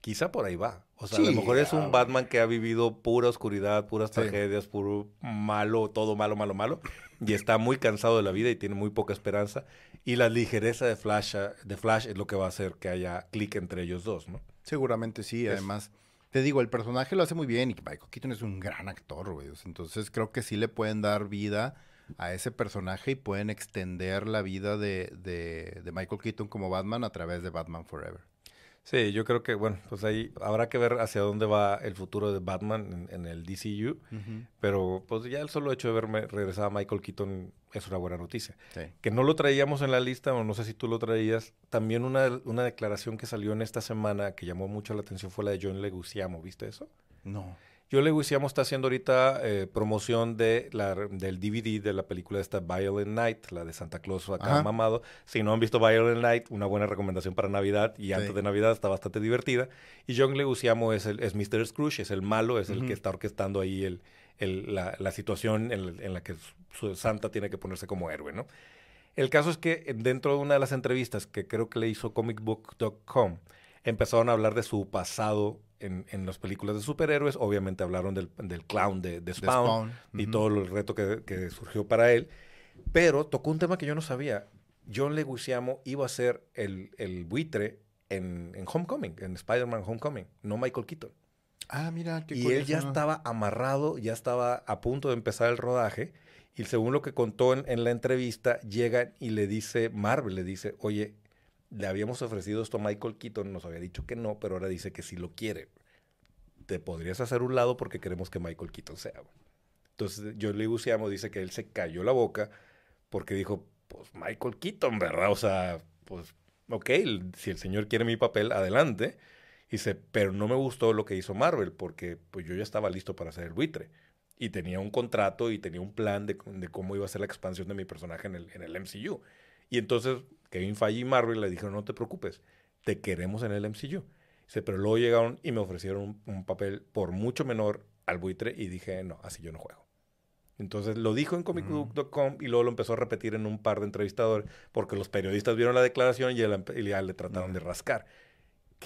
quizá por ahí va. O sea, a lo mejor es un Batman que ha vivido pura oscuridad, puras tragedias, puro malo, todo malo, malo, malo, y está muy cansado de la vida y tiene muy poca esperanza. Y la ligereza de Flash, de Flash es lo que va a hacer que haya clic entre ellos dos, ¿no? Seguramente sí, además te digo, el personaje lo hace muy bien y Michael Keaton es un gran actor, güey. Entonces creo que sí le pueden dar vida a ese personaje y pueden extender la vida de, de, de Michael Keaton como Batman a través de Batman Forever. Sí, yo creo que, bueno, pues ahí habrá que ver hacia dónde va el futuro de Batman en, el DCU. Pero pues ya el solo hecho de verme regresar a Michael Keaton es una buena noticia. Que no lo traíamos en la lista, o no sé si tú lo traías. También una, una declaración que salió en esta semana que llamó mucho la atención fue la de John Leguizamo. ¿Viste eso? No. Yo Leguizamo está haciendo ahorita eh, promoción de la, del DVD de la película esta Violent Night, la de Santa Claus acá mamado. Si no han visto Violent Night, una buena recomendación para Navidad y antes de Navidad está bastante divertida. Y John Leguizamo es, el, es Mr. Scrooge, es el malo, es el que está orquestando ahí el, el, la, la, situación en, en, la que su Santa tiene que ponerse como héroe, ¿no? El caso es que dentro de una de las entrevistas que creo que le hizo comicbook.com, empezaron a hablar de su pasado en, en las películas de superhéroes. Obviamente hablaron del, del clown de, de Spawn, y todo el reto que, que, surgió para él. Pero tocó un tema que yo no sabía. John Leguizamo iba a ser el, el buitre en, en, Homecoming, en Spider-Man Homecoming, no Michael Keaton. Ah, mira, qué Y él ya estaba amarrado, ya estaba a punto de empezar el rodaje. Y según lo que contó en, en la entrevista, llega y le dice, Marvel le dice, oye, le habíamos ofrecido esto a Michael Keaton, nos había dicho que no, pero ahora dice que sí lo quiere. Te podrías hacer un lado porque queremos que Michael Keaton sea. Entonces, yo le dice que él se cayó la boca porque dijo, pues Michael Keaton, ¿verdad? O sea, pues, ok, si el señor quiere mi papel, adelante. Dice, pero no me gustó lo que hizo Marvel porque pues yo ya estaba listo para hacer el buitre. Y tenía un contrato y tenía un plan de, cómo iba a ser la expansión de mi personaje en el, en el MCU. Y entonces Kevin Feige y Marvel le dijeron, no te preocupes, te queremos en el MCU. Pero luego llegaron y me ofrecieron un, papel por mucho menor al buitre y dije, no, así yo no juego. Entonces lo dijo en comicbook.com y luego lo empezó a repetir en un par de entrevistadores porque los periodistas vieron la declaración y, ya le trataron de rascar.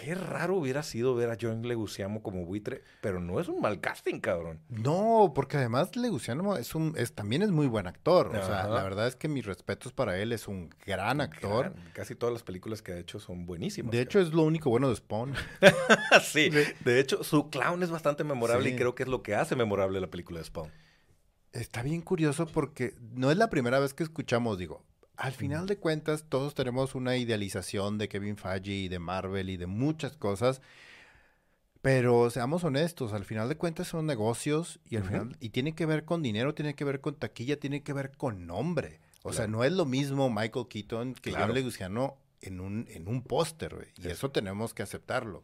Qué raro hubiera sido ver a John Leguizamo como buitre, pero no es un mal casting, cabrón. No, porque además Leguizamo es un, es, también es muy buen actor. O sea, la verdad es que mis respetos para él, es un gran actor. Casi todas las películas que ha hecho son buenísimas. De hecho, es lo único bueno de Spawn. sí, de hecho, su clown es bastante memorable y creo que es lo que hace memorable la película de Spawn. Está bien curioso porque no es la primera vez que escuchamos, digo, al final de cuentas, todos tenemos una idealización de Kevin Feige y de Marvel y de muchas cosas. Pero seamos honestos, al final de cuentas son negocios y al final y tiene que ver con dinero, tiene que ver con taquilla, tiene que ver con nombre. O sea, no es lo mismo Michael Keaton que John Leguizamo en un en un póster, y eso tenemos que aceptarlo.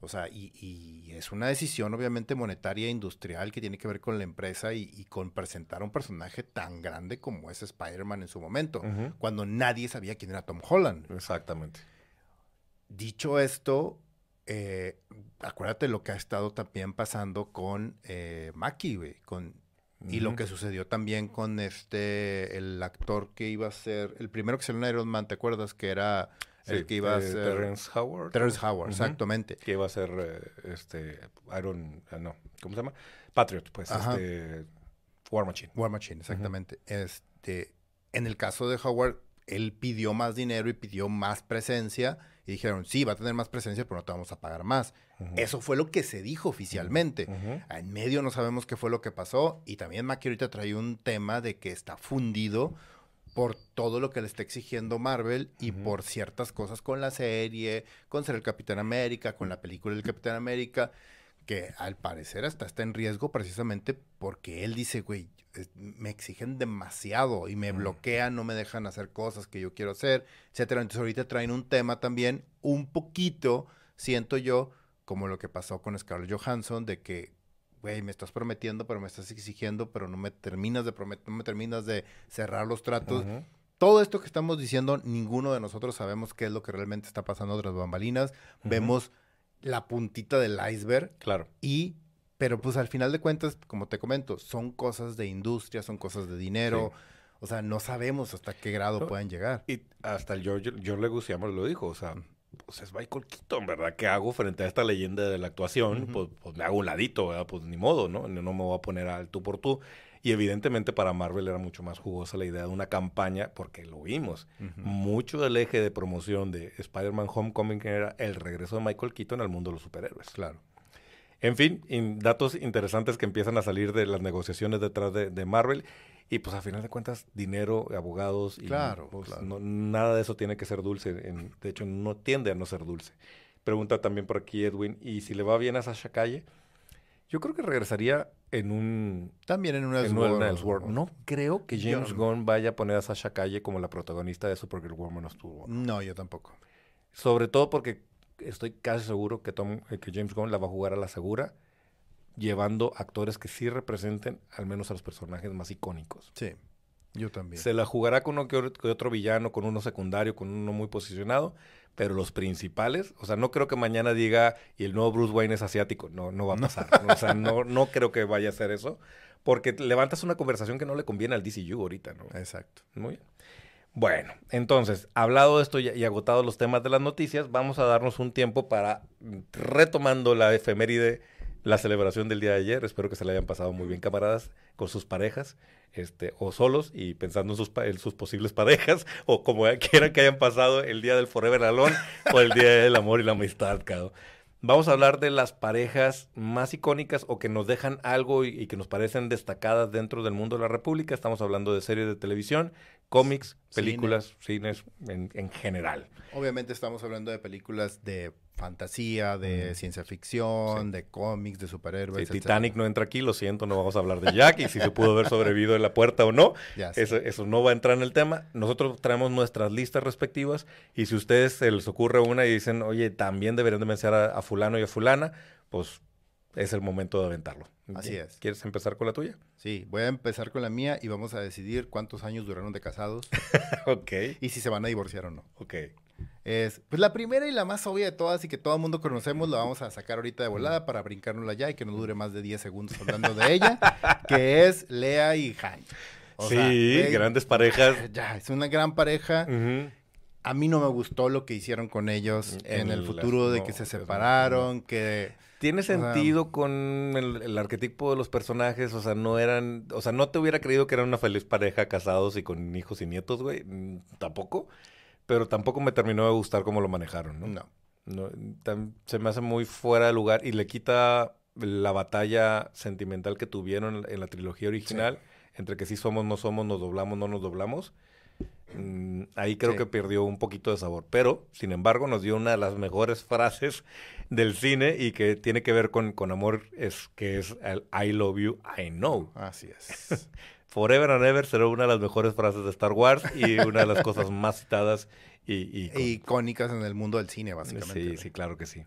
O sea, y, es una decisión obviamente monetaria e industrial que tiene que ver con la empresa y, con presentar un personaje tan grande como es Spider-Man en su momento, cuando nadie sabía quién era Tom Holland. Exactamente. Dicho esto, eh, acuérdate lo que ha estado también pasando con eh, güey, con y lo que sucedió también con este, el actor que iba a ser, el primero que salió en Iron Man, ¿te acuerdas? Que era el que iba a ser... Terrence Howard. Terrence Howard, exactamente. Que iba a ser, eh, este, Iron, ah, no, ¿cómo se llama? Patriot, pues, este, War Machine. War Machine, exactamente. Este, en el caso de Howard, él pidió más dinero y pidió más presencia y dijeron, sí, va a tener más presencia, pero no te vamos a pagar más. Eso fue lo que se dijo oficialmente. En medio no sabemos qué fue lo que pasó y también Mackie ahorita trae un tema de que está fundido por todo lo que le está exigiendo Marvel y por ciertas cosas con la serie, con ser el Capitán América, con la película del Capitán América, que al parecer hasta está en riesgo precisamente porque él dice, güey, me exigen demasiado y me bloquean, no me dejan hacer cosas que yo quiero hacer, etcétera. Entonces ahorita traen un tema también un poquito, siento yo, como lo que pasó con Scarlett Johansson, de que güey, me estás prometiendo, pero me estás exigiendo, pero no me terminas de prometer, no me terminas de cerrar los tratos. Todo esto que estamos diciendo, ninguno de nosotros sabemos qué es lo que realmente está pasando tras bambalinas. Vemos la puntita del iceberg. Claro. Y, pero pues al final de cuentas, como te comento, son cosas de industria, son cosas de dinero. O sea, no sabemos hasta qué grado pueden llegar. Y hasta el George, George Leguizamo lo dijo, o sea, pues es Michael Keaton, ¿verdad? ¿Qué hago frente a esta leyenda de la actuación? pues, pues, me hago un ladito, ¿verdad? Pues ni modo, ¿no? No me voy a poner al tú por tú. Y evidentemente para Marvel era mucho más jugosa la idea de una campaña, porque lo vimos. Mucho del eje de promoción de Spider-Man Homecoming era el regreso de Michael Keaton al mundo de los superhéroes. Claro. En fin, datos interesantes que empiezan a salir de las negociaciones detrás de, de Marvel. Y pues a final de cuentas, dinero, abogados y claro, pues, nada de eso tiene que ser dulce. de hecho, no tiende a no ser dulce. Pregunta también por aquí Edwin, ¿y si le va bien a Sasha Calle? Yo creo que regresaría en un... También en un Elseworld. No creo que James Gunn vaya a poner a Sasha Calle como la protagonista de Supergirl Woman of Two. No, yo tampoco. Sobre todo porque estoy casi seguro que, Tom, eh, que James Gunn la va a jugar a la segura llevando actores que sí representen al menos a los personajes más icónicos. Sí, yo también. Se la jugará con uno que otro villano, con uno secundario, con uno muy posicionado, pero los principales, o sea, no creo que mañana diga y el nuevo Bruce Wayne es asiático, no, no va a pasar. o sea, no, no creo que vaya a ser eso, porque levantas una conversación que no le conviene al DCU ahorita, ¿no? Exacto. Muy bien. Bueno, entonces, hablado de esto y, y agotados los temas de las noticias, vamos a darnos un tiempo para, retomando la efeméride la celebración del día de ayer. Espero que se la hayan pasado muy bien, camaradas, con sus parejas, este, o solos y pensando en sus, en sus posibles parejas, o como quieran que hayan pasado el día del Forever Alone o el día del amor y la amistad, cabrón. Vamos a hablar de las parejas más icónicas o que nos dejan algo y, que nos parecen destacadas dentro del mundo de la República. Estamos hablando de series de televisión, cómics, películas, cines en, en general. Obviamente estamos hablando de películas de fantasía, de ciencia ficción, de cómics, de superhéroes. Titanic no entra aquí, lo siento, no vamos a hablar de Jack y si se pudo haber sobrevivido en la puerta o no. eso, eso, no va a entrar en el tema. Nosotros traemos nuestras listas respectivas y si a ustedes se les ocurre una y dicen, oye, también deberían de mencionar a, fulano y a fulana, pues es el momento de aventarlo. Así es. ¿Quieres empezar con la tuya? Sí, voy a empezar con la mía y vamos a decidir cuántos años duraron de casados. ok. Y si se van a divorciar o no. Ok. Es, pues la primera y la más obvia de todas y que todo el mundo conocemos, la vamos a sacar ahorita de volada para brincárnosla ya y que no dure más de 10 segundos hablando de ella, que es Lea y Han. sí, grandes parejas. Ya, es una gran pareja. A mí no me gustó lo que hicieron con ellos en, el futuro de que se separaron, que... Tiene sentido con el, el, arquetipo de los personajes, o sea, no eran, o sea, no te hubiera creído que eran una feliz pareja casados y con hijos y nietos, güey, mm, tampoco pero tampoco me terminó de gustar cómo lo manejaron, ¿no? No. se me hace muy fuera de lugar y le quita la batalla sentimental que tuvieron en la trilogía original, entre que sí somos, no somos, nos doblamos, no nos doblamos. Mm, ahí creo que perdió un poquito de sabor. Pero, sin embargo, nos dio una de las mejores frases del cine y que tiene que ver con, con amor, es que es el I love you, I know. Así es. Forever and Ever será una de las mejores frases de Star Wars y una de las cosas más citadas y, e icónicas en el mundo del cine, básicamente. Sí, sí, claro que sí.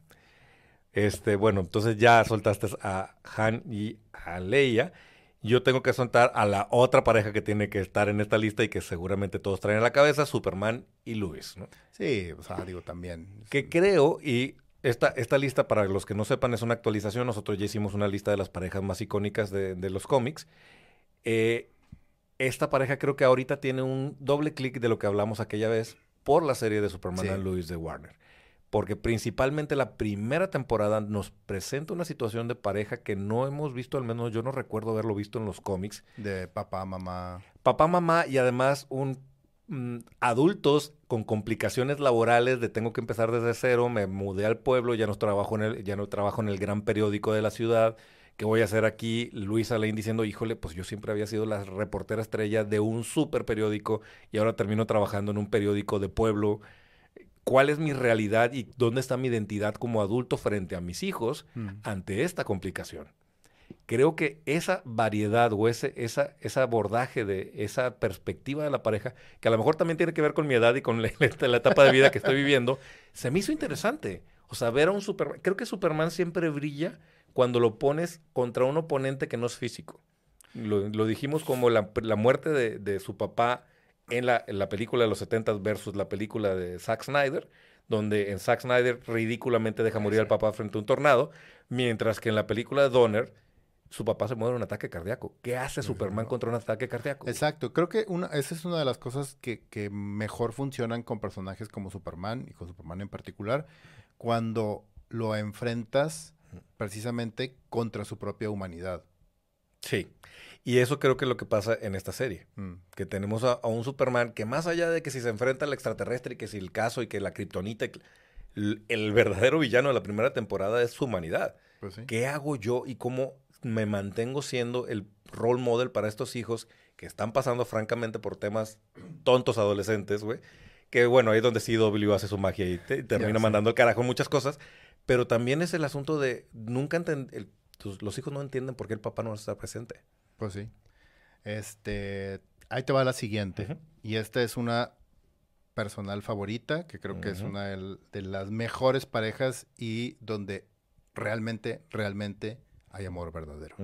Este, bueno, entonces ya soltaste a Han y a Leia. Yo tengo que soltar a la otra pareja que tiene que estar en esta lista y que seguramente todos traen en la cabeza, Superman y Luis, ¿no? Sí, o sea, digo también. Que creo, y esta, esta lista, para los que no sepan, es una actualización. Nosotros ya hicimos una lista de las parejas más icónicas de, de los cómics. Eh, esta pareja creo que ahorita tiene un doble clic de lo que hablamos aquella vez por la serie de Superman and Lois de Warner. Porque principalmente la primera temporada nos presenta una situación de pareja que no hemos visto, al menos yo no recuerdo haberlo visto en los cómics. De papá, mamá. Papá, mamá y además un mm, adultos con complicaciones laborales de tengo que empezar desde cero, me mudé al pueblo, ya no trabajo en el, ya no trabajo en el gran periódico de la ciudad ¿Qué voy a hacer aquí? Luisa Lane diciendo, híjole, pues yo siempre había sido la reportera estrella de un super periódico y ahora termino trabajando en un periódico de pueblo. ¿Cuál es mi realidad y dónde está mi identidad como adulto frente a mis hijos mm. ante esta complicación? Creo que esa variedad o ese esa, ese abordaje de esa perspectiva de la pareja, que a lo mejor también tiene que ver con mi edad y con la, la etapa de vida que estoy viviendo, se me hizo interesante. O sea, ver a un Superman. Creo que Superman siempre brilla cuando lo pones contra un oponente que no es físico. Lo, dijimos como la, muerte de, su papá en la, película de los 70 versus la película de Zack Snyder, donde en Zack Snyder ridículamente deja morir al papá frente a un tornado, mientras que en la película de Donner su papá se muere en un ataque cardíaco. ¿Qué hace Superman contra un ataque cardíaco? Exacto, creo que una, esa es una de las cosas que, que mejor funcionan con personajes como Superman y con Superman en particular, cuando lo enfrentas precisamente contra su propia humanidad. Sí. Y eso creo que es lo que pasa en esta serie. Mm. Que tenemos a, un Superman que más allá de que si se enfrenta al extraterrestre y que si el caso y que la kriptonita, el, verdadero villano de la primera temporada es su humanidad. Pues ¿Qué hago yo y cómo me mantengo siendo el role model para estos hijos que están pasando francamente por temas tontos adolescentes, güey? Que bueno, ahí es donde CW hace su magia y termina mandando el carajo muchas cosas. Pero también es el asunto de nunca entender, los hijos no entienden por qué el papá no está presente. Pues sí. Este, ahí te va la siguiente. Y esta es una personal favorita, que creo que es una de, las mejores parejas y donde realmente, realmente hay amor verdadero.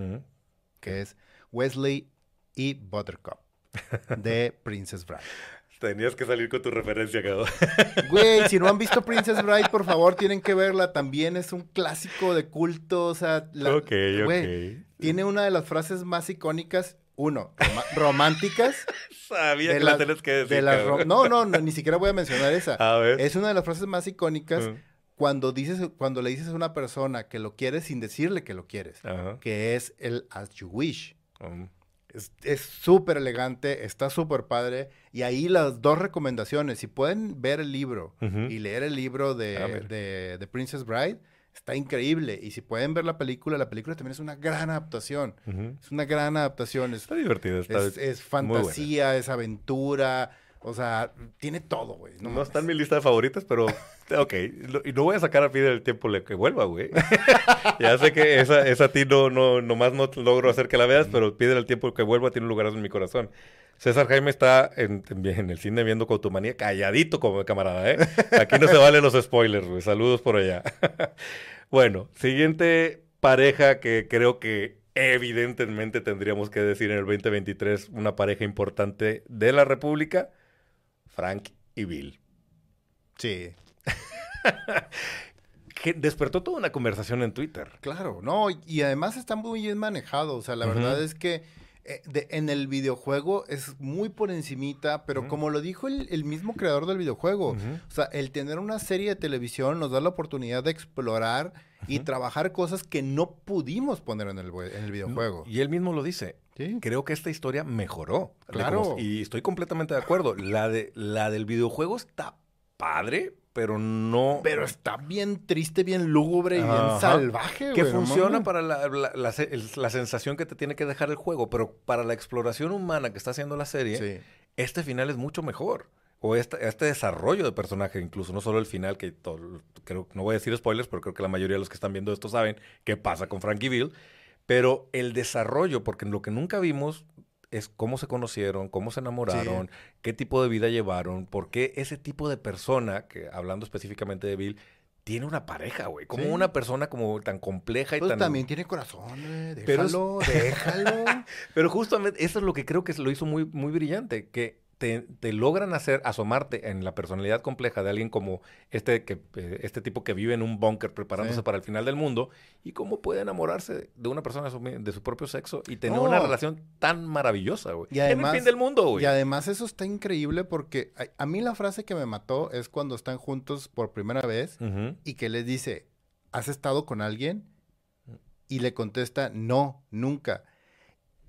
Que es Wesley y Buttercup de Princess Bride. Tenías que salir con tu referencia, cabrón. Güey, si no han visto Princess Bride, por favor, tienen que verla. También es un clásico de culto. O sea, la, ok, ok. Tiene una de las frases más icónicas. Uno, románticas. Sabía que la, tenés que decir. no, no, no, ni siquiera voy a mencionar esa. A ver. Es una de las frases más icónicas. cuando dices, cuando le dices a una persona que lo quieres sin decirle que lo quieres, que es el as you wish. Um. Es súper elegante, está súper padre. Y ahí las dos recomendaciones, si pueden ver el libro y leer el libro de, de, Princess Bride, está increíble. Y si pueden ver la película, la película también es una gran adaptación. Es una gran adaptación. Está divertido. Está es, fantasía, es aventura o sea, tiene todo, güey. No, está en mi lista de favoritas, pero ok. y no voy a sacar a pie del tiempo que vuelva, güey. ya sé que esa, esa a ti no, no, nomás no logro hacer que la veas, pero pide el tiempo que vuelva, tiene un lugar en mi corazón. César Jaime está en, en el cine viendo con tu manía, calladito como camarada, ¿eh? Aquí no se valen los spoilers, güey. Saludos por allá. bueno, siguiente pareja que creo que evidentemente tendríamos que decir en el 2023, una pareja importante de la República Frank y Bill. Sí. que despertó toda una conversación en Twitter. Claro, no, y además está muy bien manejado. O sea, la verdad es que eh, en el videojuego es muy por encimita, pero como lo dijo el, mismo creador del videojuego, o sea, el tener una serie de televisión nos da la oportunidad de explorar y trabajar cosas que no pudimos poner en el, en el videojuego. Y él mismo lo dice. Creo que esta historia mejoró. Claro. Y estoy completamente de acuerdo. La, de, la del videojuego está padre, pero no. Pero está bien triste, bien lúgubre y bien salvaje, Que funciona para la, la, sensación que te tiene que dejar el juego, pero para la exploración humana que está haciendo la serie, este final es mucho mejor. O este, este, desarrollo de personaje, incluso, no solo el final, que creo, no voy a decir spoilers, pero creo que la mayoría de los que están viendo esto saben qué pasa con Frankie Bill. Pero el desarrollo, porque lo que nunca vimos es cómo se conocieron, cómo se enamoraron, qué tipo de vida llevaron, por qué ese tipo de persona, que hablando específicamente de Bill, tiene una pareja, güey. Como una persona como tan compleja y pues tan... también tiene corazón, déjalo, déjalo. Pero justamente eso es lo que creo que lo hizo muy, muy brillante, que te, logran hacer asomarte en la personalidad compleja de alguien como este, que, eh, este tipo que vive en un búnker preparándose para el final del mundo y cómo puede enamorarse de una persona de su, propio sexo y tener una relación tan maravillosa, güey. Y además, en el fin del mundo, güey. Y además eso está increíble porque a, mí la frase que me mató es cuando están juntos por primera vez y que les dice, ¿has estado con alguien? Y le contesta, no, nunca.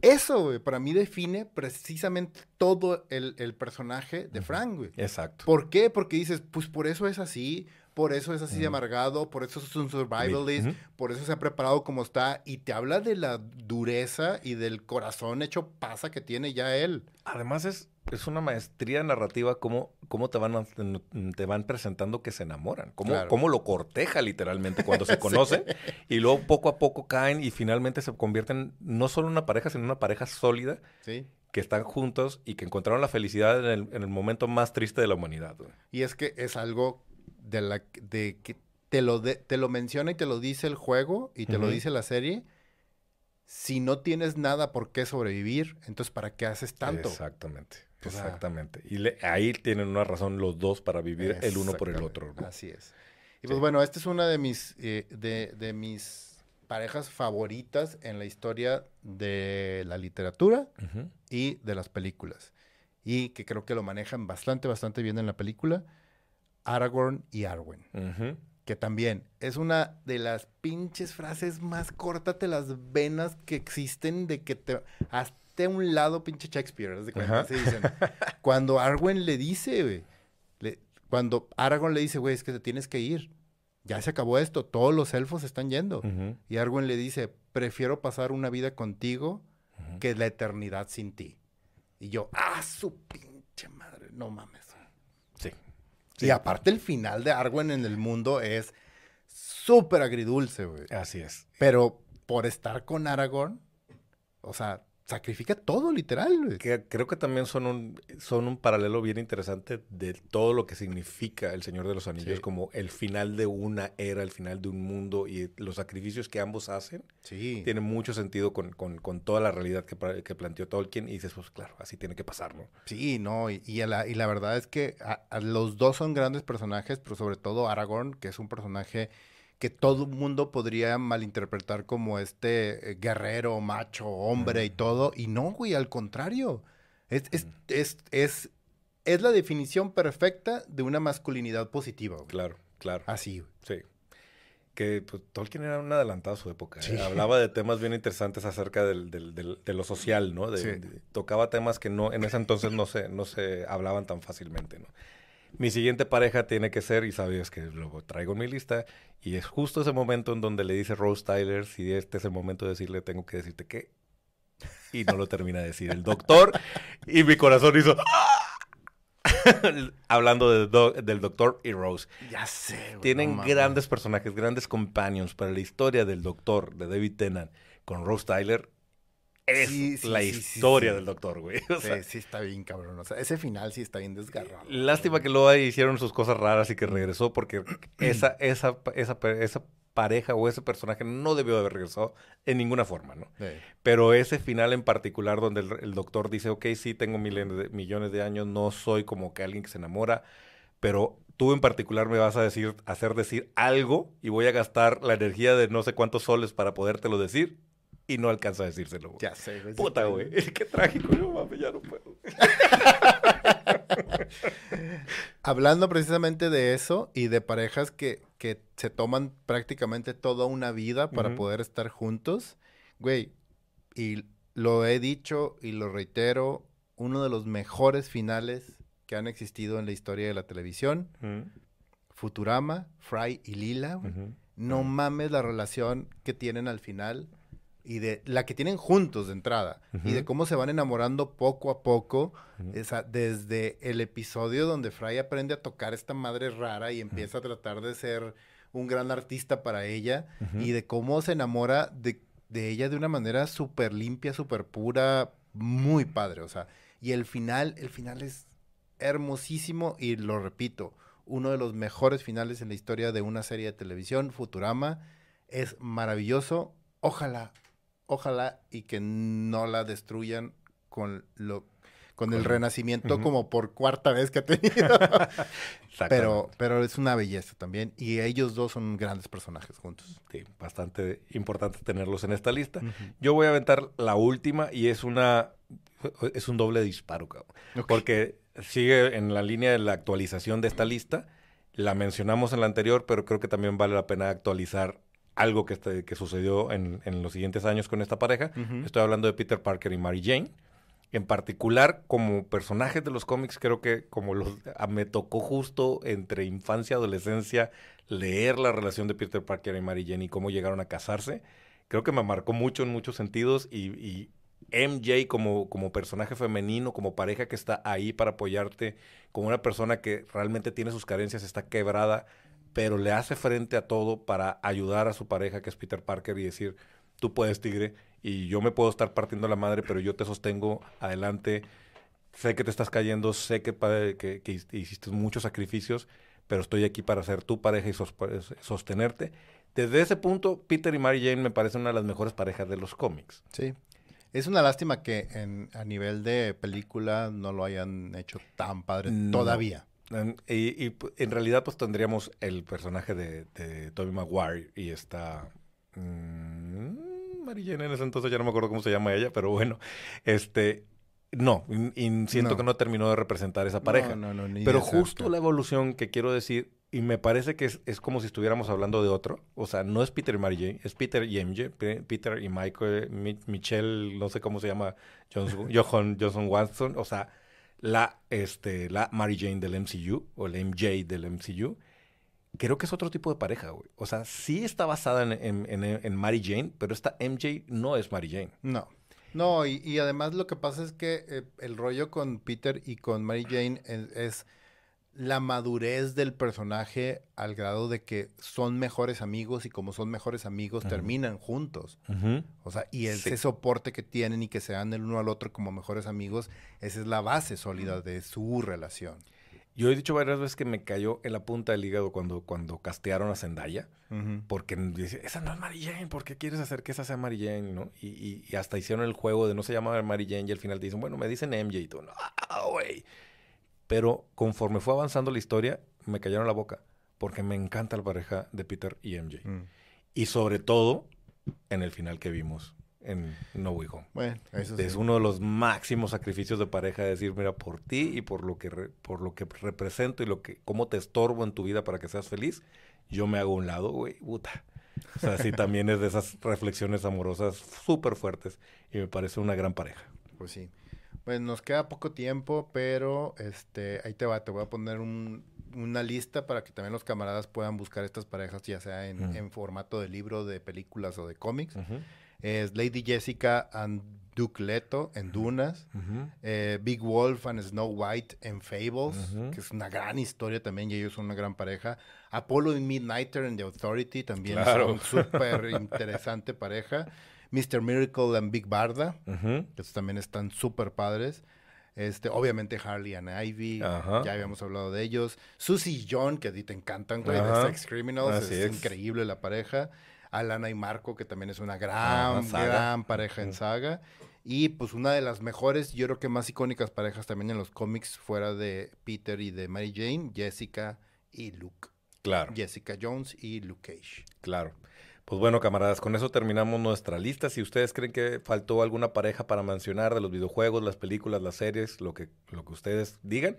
Eso, güey, para mí define precisamente todo el, personaje de Frank, güey. Exacto. ¿Por qué? Porque dices, pues por eso es así, por eso es así de amargado, por eso es un survivalist, por eso se ha preparado como está, y te habla de la dureza y del corazón hecho pasa que tiene ya él. Además es es una maestría narrativa cómo, cómo te, van, te van presentando que se enamoran, cómo, cómo lo corteja literalmente cuando se conocen y luego poco a poco caen y finalmente se convierten no solo en una pareja, sino en una pareja sólida que están juntos y que encontraron la felicidad en el, momento más triste de la humanidad. Y es que es algo de, la, de que te lo, te lo menciona y te lo dice el juego y te lo dice la serie si no tienes nada por qué sobrevivir, entonces ¿para qué haces tanto? Exactamente. Exactamente. Y ahí tienen una razón los dos para vivir el uno por el otro. Así es. Y pues bueno, esta es una de mis, eh, de, mis parejas favoritas en la historia de la literatura y de las películas. Y que creo que lo manejan bastante, bastante bien en la película. Aragorn y Arwen. Que también es una de las pinches frases más córtate las venas que existen de que te un lado pinche Shakespeare. Cuando Arwen le dice, güey, cuando Aragorn le dice, güey, es que te tienes que ir. Ya se acabó esto, todos los elfos están yendo. Y Arwen le dice, prefiero pasar una vida contigo que la eternidad sin ti. Y yo, ah, su pinche madre, no mames. Sí. Y aparte el final de Arwen en el mundo es súper agridulce, güey. Así es. Pero por estar con Aragorn, o sea, sacrifica todo, literal. Que, creo que también son un, son un paralelo bien interesante de todo lo que significa el Señor de los Anillos, como el final de una era, el final de un mundo y los sacrificios que ambos hacen. Sí. Tiene mucho sentido con, toda la realidad que, que, planteó Tolkien y dices, pues claro, así tiene que pasar, ¿no? Sí, no, y, y, la, y la, verdad es que los dos son grandes personajes, pero sobre todo Aragorn, que es un personaje que todo el mundo podría malinterpretar como este eh, guerrero, macho, hombre y todo. Y no, güey, al contrario. Es, es, es, es, la definición perfecta de una masculinidad positiva. Claro. Claro. Así, Sí. Que pues, Tolkien era un adelantado a su época. ¿eh? Hablaba de temas bien interesantes acerca del, del, del, de lo social, ¿no? De, tocaba temas que no en ese entonces no se, no se hablaban tan fácilmente, ¿no? Mi siguiente pareja tiene que ser, y sabes que lo traigo en mi lista, y es justo ese momento en donde le dice Rose Tyler, si este es el momento de decirle, tengo que decirte que, y no lo termina de decir el doctor, y mi corazón hizo... Hablando del doctor y Rose. Ya sé. Tienen grandes personajes, grandes companions para la historia del doctor, de David Tennant, con Rose Tyler es la historia del doctor, güey. sí, sí está bien cabrón. O sea, ese final sí está bien desgarrado. Lástima que luego hicieron sus cosas raras y que regresó porque esa, esa, esa, esa pareja o ese personaje no debió haber regresado en ninguna forma, ¿no? Pero ese final en particular donde el, doctor dice, ok, sí, tengo de, millones de años, no soy como que alguien que se enamora, pero tú en particular me vas a decir, hacer decir algo y voy a gastar la energía de no sé cuántos soles para podértelo decir y no alcanza a decírselo. Ya sé, güey. Puta, güey. Qué trágico. Yo, mami, ya no puedo. Hablando precisamente de eso y de parejas que, que se toman prácticamente toda una vida para poder estar juntos, güey, y lo he dicho y lo reitero, uno de los mejores finales que han existido en la historia de la televisión, Futurama, Fry y Lila, no mames la relación que tienen al final y de la que tienen juntos de entrada y de cómo se van enamorando poco a poco, esa, desde el episodio donde Fry aprende a tocar esta madre rara y empieza a tratar de ser un gran artista para ella y de cómo se enamora de, de ella de una manera súper limpia, súper pura, muy padre, o sea, y el final, el final es hermosísimo y lo repito, uno de los mejores finales en la historia de una serie de televisión, Futurama, es maravilloso. Ojalá, ojalá y que no la destruyan con lo con el renacimiento como por cuarta vez que ha tenido. pero, pero es una belleza también. Y ellos dos son grandes personajes juntos. Sí, bastante importante tenerlos en esta lista. Yo voy a aventar la última y es una es un doble disparo, cabrón. Porque sigue en la línea de la actualización de esta lista. La mencionamos en la anterior, pero creo que también vale la pena actualizar algo que, este, que sucedió en, en, los siguientes años con esta pareja. Estoy hablando de Peter Parker y Mary Jane. En particular, como personajes de los cómics, creo que como los, me tocó justo entre infancia y adolescencia leer la relación de Peter Parker y Mary Jane y cómo llegaron a casarse. Creo que me marcó mucho en muchos sentidos y, y MJ como, como personaje femenino, como pareja que está ahí para apoyarte, como una persona que realmente tiene sus carencias, está quebrada, pero le hace frente a todo para ayudar a su pareja, que es Peter Parker, y decir, tú puedes, tigre, y yo me puedo estar partiendo la madre, pero yo te sostengo adelante. Sé que te estás cayendo, sé que, que, que hiciste muchos sacrificios, pero estoy aquí para ser tu pareja y sostenerte. Desde ese punto, Peter y Mary Jane me parecen una de las mejores parejas de los cómics. Sí. Es una lástima que en, a nivel de película no lo hayan hecho tan padre todavía. Y, en realidad pues tendríamos el personaje de, de Tobey Maguire y esta... Mmm, Mary en ese entonces ya no me acuerdo cómo se llama ella, pero bueno, este... No, y, siento que no terminó de representar esa pareja. No, no, no, pero justo la evolución que quiero decir, y me parece que es, como si estuviéramos hablando de otro. O sea, no es Peter y Mary Jane, es Peter y MJ, Peter y Michael, Michelle, no sé cómo se llama, Johnson, Johnson, Johnson Watson. O sea, la, este, la Mary Jane del MCU o el MJ del MCU, creo que es otro tipo de pareja, güey. O sea, sí está basada en, en, Mary Jane, pero esta MJ no es Mary Jane. No. No, y, además lo que pasa es que eh, el rollo con Peter y con Mary Jane es la madurez del personaje al grado de que son mejores amigos y como son mejores amigos terminan juntos. O sea, y ese soporte que tienen y que se dan el uno al otro como mejores amigos, esa es la base sólida de su relación. Yo he dicho varias veces que me cayó en la punta del hígado cuando, cuando castearon a Zendaya, porque dice, esa no es Mary Jane, ¿por qué quieres hacer que esa sea Mary Jane? ¿no? Y, y, hasta hicieron el juego de no se llama Mary Jane y al final te dicen, bueno, me dicen MJ y tú, no, güey. Pero conforme fue avanzando la historia, me cayeron la boca. Porque me encanta la pareja de Peter y MJ. Mm. Y sobre todo, en el final que vimos en No Way Home. Bueno, eso Es uno de los máximos sacrificios de pareja, decir, mira, por ti y por lo que por lo que represento y lo que cómo te estorbo en tu vida para que seas feliz, yo me hago un lado, güey, puta. O sea, sí también es de esas reflexiones amorosas súper fuertes y me parece una gran pareja. Pues sí. Pues nos queda poco tiempo, pero este ahí te va, te voy a poner una lista para que también los camaradas puedan buscar estas parejas, ya sea en, formato de libro, de películas o de cómics. Es Lady Jessica and Duke Leto en Dunas, eh, Big Wolf and Snow White en Fables, que es una gran historia también y ellos son una gran pareja. Apollo y Midnighter en The Authority también son súper interesante pareja. Mr. Miracle and Big Barda, que también están súper padres. Este, obviamente Harley and Ivy, ya habíamos hablado de ellos. Susie y John, que a ti te encantan, güey, de Sex Criminals, es, increíble la pareja. Alana y Marco, que también es una gran, gran pareja en saga. Y pues una de las mejores, yo creo que más icónicas parejas también en los cómics, fuera de Peter y de Mary Jane, Jessica y Luke. Claro. Jessica Jones y Luke Cage. Claro. Pues bueno, camaradas, con eso terminamos nuestra lista. Si ustedes creen que faltó alguna pareja para mencionar de los videojuegos, las películas, las series, lo que, lo que ustedes digan,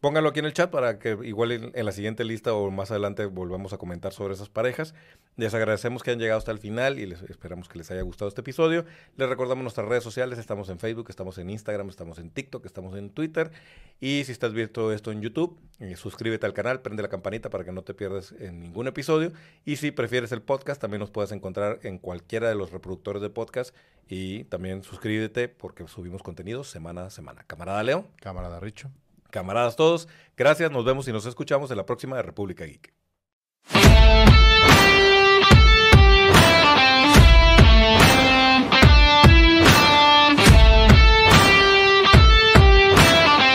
Pónganlo aquí en el chat para que igual en, la siguiente lista o más adelante volvamos a comentar sobre esas parejas. Les agradecemos que hayan llegado hasta el final y les esperamos que les haya gustado este episodio. Les recordamos nuestras redes sociales, estamos en Facebook, estamos en Instagram, estamos en TikTok, estamos en Twitter. Y si estás viendo esto en YouTube, eh, suscríbete al canal, prende la campanita para que no te pierdas en ningún episodio. Y si prefieres el podcast, también nos puedes encontrar en cualquiera de los reproductores de podcast. Y también suscríbete porque subimos contenido semana a semana. Camarada Leo. Camarada Richo. Camaradas todos, gracias, nos vemos y nos escuchamos en la próxima de República Geek.